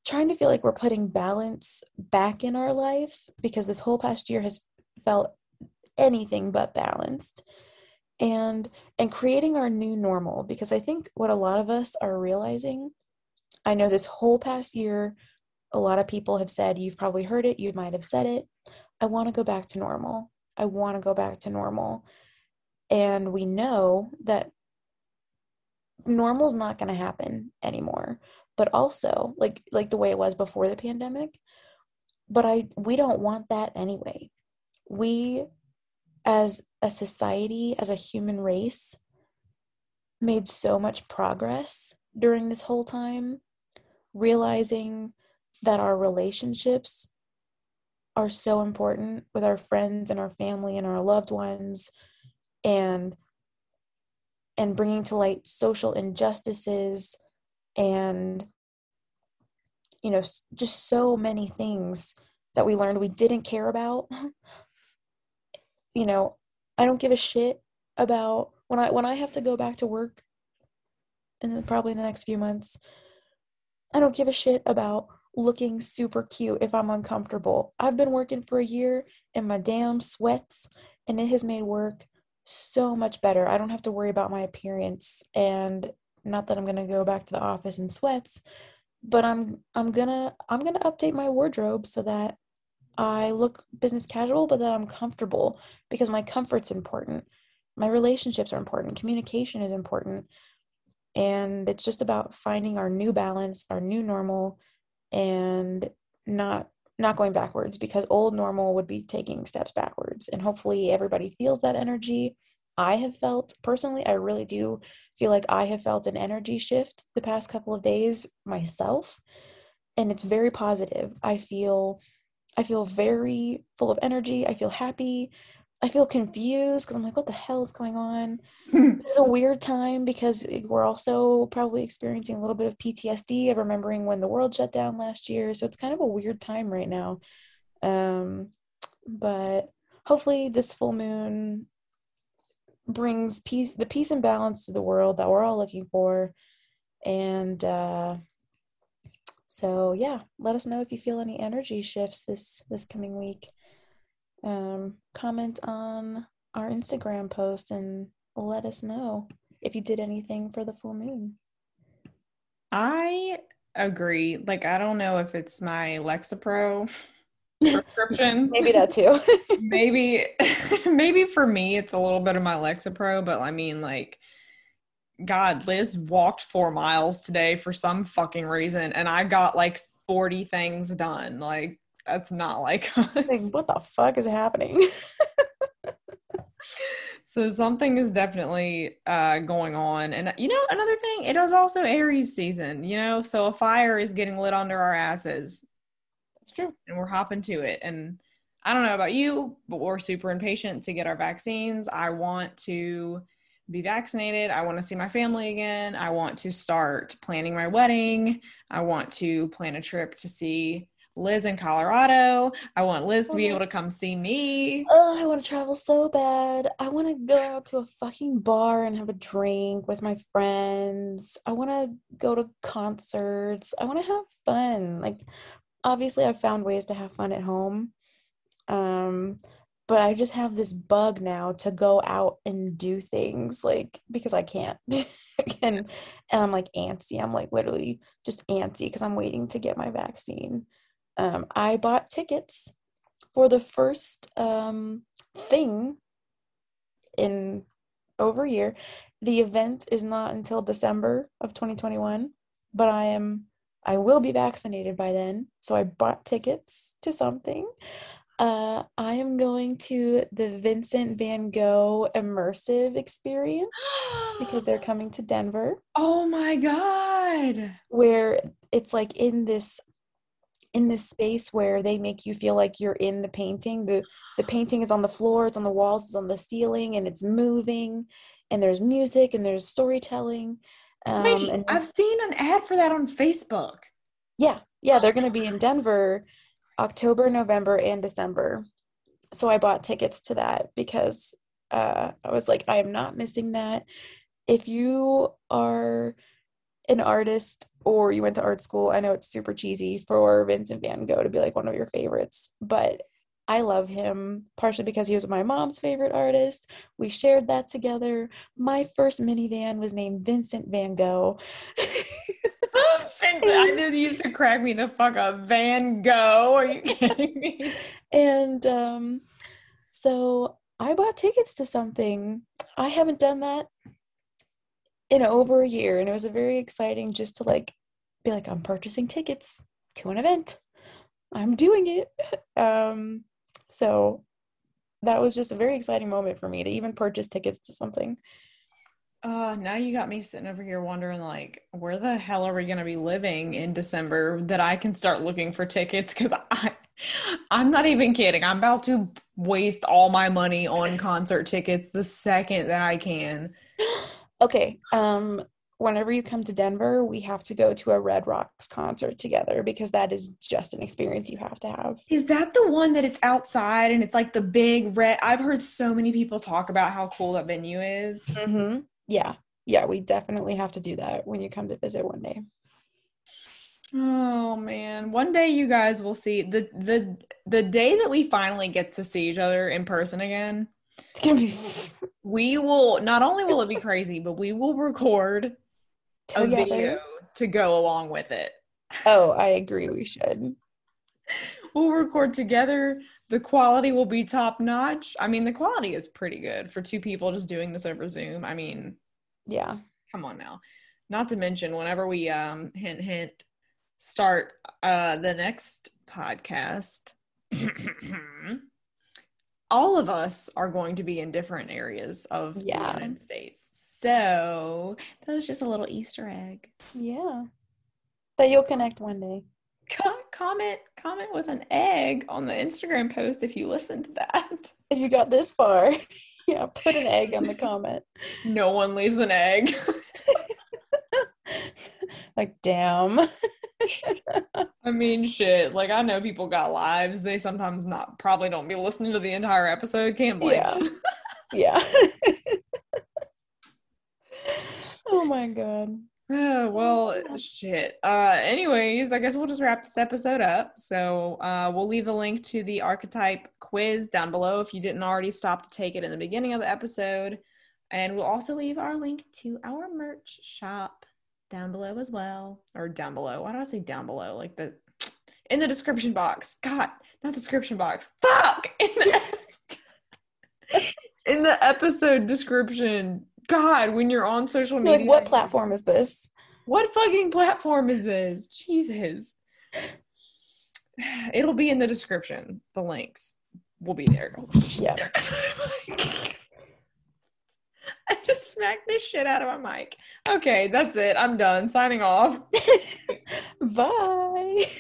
Speaker 2: trying to feel like we're putting balance back in our life because this whole past year has felt anything but balanced and and creating our new normal because i think what a lot of us are realizing i know this whole past year a lot of people have said you've probably heard it you might have said it. I want to go back to normal. I want to go back to normal. And we know that normal's not going to happen anymore but also like like the way it was before the pandemic but i we don't want that anyway. We as a society, as a human race, made so much progress during this whole time, realizing that our relationships are so important with our friends and our family and our loved ones and and bringing to light social injustices and you know just so many things that we learned we didn't care about you know, I don't give a shit about when I when I have to go back to work and probably in the next few months. I don't give a shit about looking super cute if I'm uncomfortable. I've been working for a year in my damn sweats, and it has made work so much better. I don't have to worry about my appearance and not that I'm going to go back to the office in sweats, but I'm I'm to I'm to update my wardrobe so that I look business casual but that I'm comfortable because my comfort's important. My relationships are important. Communication is important. And it's just about finding our new balance, our new normal and not not going backwards because old normal would be taking steps backwards and hopefully everybody feels that energy i have felt personally i really do feel like i have felt an energy shift the past couple of days myself and it's very positive i feel i feel very full of energy i feel happy I feel confused because I'm like, what the hell is going on? it's a weird time because we're also probably experiencing a little bit of PTSD of remembering when the world shut down last year. So it's kind of a weird time right now. Um, but hopefully, this full moon brings peace, the peace and balance to the world that we're all looking for. And uh, so, yeah, let us know if you feel any energy shifts this this coming week um, comment on our Instagram post and let us know if you did anything for the full moon.
Speaker 1: I agree. Like, I don't know if it's my Lexapro prescription.
Speaker 2: maybe that too.
Speaker 1: maybe, maybe for me, it's a little bit of my Lexapro, but I mean, like, God, Liz walked four miles today for some fucking reason, and I got like 40 things done. Like, that's not like us.
Speaker 2: Like, what the fuck is happening?
Speaker 1: so something is definitely uh, going on. And you know, another thing, it is also Aries season, you know, so a fire is getting lit under our asses.
Speaker 2: It's true.
Speaker 1: And we're hopping to it. And I don't know about you, but we're super impatient to get our vaccines. I want to be vaccinated. I want to see my family again. I want to start planning my wedding. I want to plan a trip to see Liz in Colorado. I want Liz to be oh. able to come see me.
Speaker 2: Oh, I want to travel so bad. I want to go out to a fucking bar and have a drink with my friends. I want to go to concerts. I want to have fun. Like obviously I've found ways to have fun at home. Um but I just have this bug now to go out and do things like because I can't. and, and I'm like antsy. I'm like literally just antsy because I'm waiting to get my vaccine um, I bought tickets for the first um, thing in over a year. The event is not until December of 2021, but I am I will be vaccinated by then. So I bought tickets to something. Uh, I am going to the Vincent van Gogh immersive experience because they're coming to Denver.
Speaker 1: Oh my God.
Speaker 2: Where it's like in this in this space where they make you feel like you're in the painting the the painting is on the floor it's on the walls it's on the ceiling and it's moving and there's music and there's storytelling
Speaker 1: um, Wait, and i've seen an ad for that on facebook.
Speaker 2: Yeah yeah they're going to be in denver october november and december. So i bought tickets to that because uh, i was like i am not missing that. If you are an artist or you went to art school, I know it's super cheesy for Vincent van Gogh to be like one of your favorites, but I love him partially because he was my mom's favorite artist. We shared that together. My first minivan was named Vincent van Gogh.
Speaker 1: Vincent, I knew you used to crack me the fuck up. Van Gogh. Are you kidding me?
Speaker 2: and um, so I bought tickets to something. I haven't done that in over a year and it was a very exciting just to like be like i'm purchasing tickets to an event i'm doing it um so that was just a very exciting moment for me to even purchase tickets to something.
Speaker 1: Uh now you got me sitting over here wondering like where the hell are we going to be living in december that i can start looking for tickets? Because i i'm not even kidding. I'm about to waste all my money on concert tickets the second that i can.
Speaker 2: Okay um whenever you come to denver we have to go to a red rocks concert together because that is just an experience you have to have
Speaker 1: is that the one that it's outside and it's like the big red i've heard so many people talk about how cool that venue is
Speaker 2: mm-hmm. yeah yeah we definitely have to do that when you come to visit one day
Speaker 1: Oh man, one day you guys will see the the the day that we finally get to see each other in person again. It's gonna be. we will not only will it be crazy, but we will record Together. a video to go along with it.
Speaker 2: Oh, I agree. We should.
Speaker 1: we'll record together. The quality will be top notch. I mean, the quality is pretty good for two people just doing this over Zoom. I mean,
Speaker 2: yeah.
Speaker 1: Come on now. Not to mention, whenever we um hint hint start uh the next podcast. all of us are going to be in different areas of yeah. the United States. So that was just a little Easter egg.
Speaker 2: Yeah. But you'll connect one day.
Speaker 1: comment comment with an egg on the Instagram post if you listen to that.
Speaker 2: If you got this far, yeah, put an egg on the comment.
Speaker 1: No one leaves an egg.
Speaker 2: like damn.
Speaker 1: I mean, shit. Like I know people got lives. They sometimes not probably don't be listening to the entire episode. Can't blame.
Speaker 2: Yeah. yeah. oh my god.
Speaker 1: Uh, well, shit. Uh, anyways, I guess we'll just wrap this episode up. So uh, we'll leave the link to the archetype quiz down below if you didn't already stop to take it in the beginning of the episode. And we'll also leave our link to our merch shop down below as well. Or down below. Why do I say down below? Like the in the description box. God, not description box. Fuck! In the, in the episode description God, when you're on social media.
Speaker 2: Like, what platform is this?
Speaker 1: What fucking platform is this? Jesus. It'll be in the description. The links will be there.
Speaker 2: Yeah.
Speaker 1: I just smacked this shit out of my mic. Okay, that's it. I'm done. Signing off.
Speaker 2: Bye.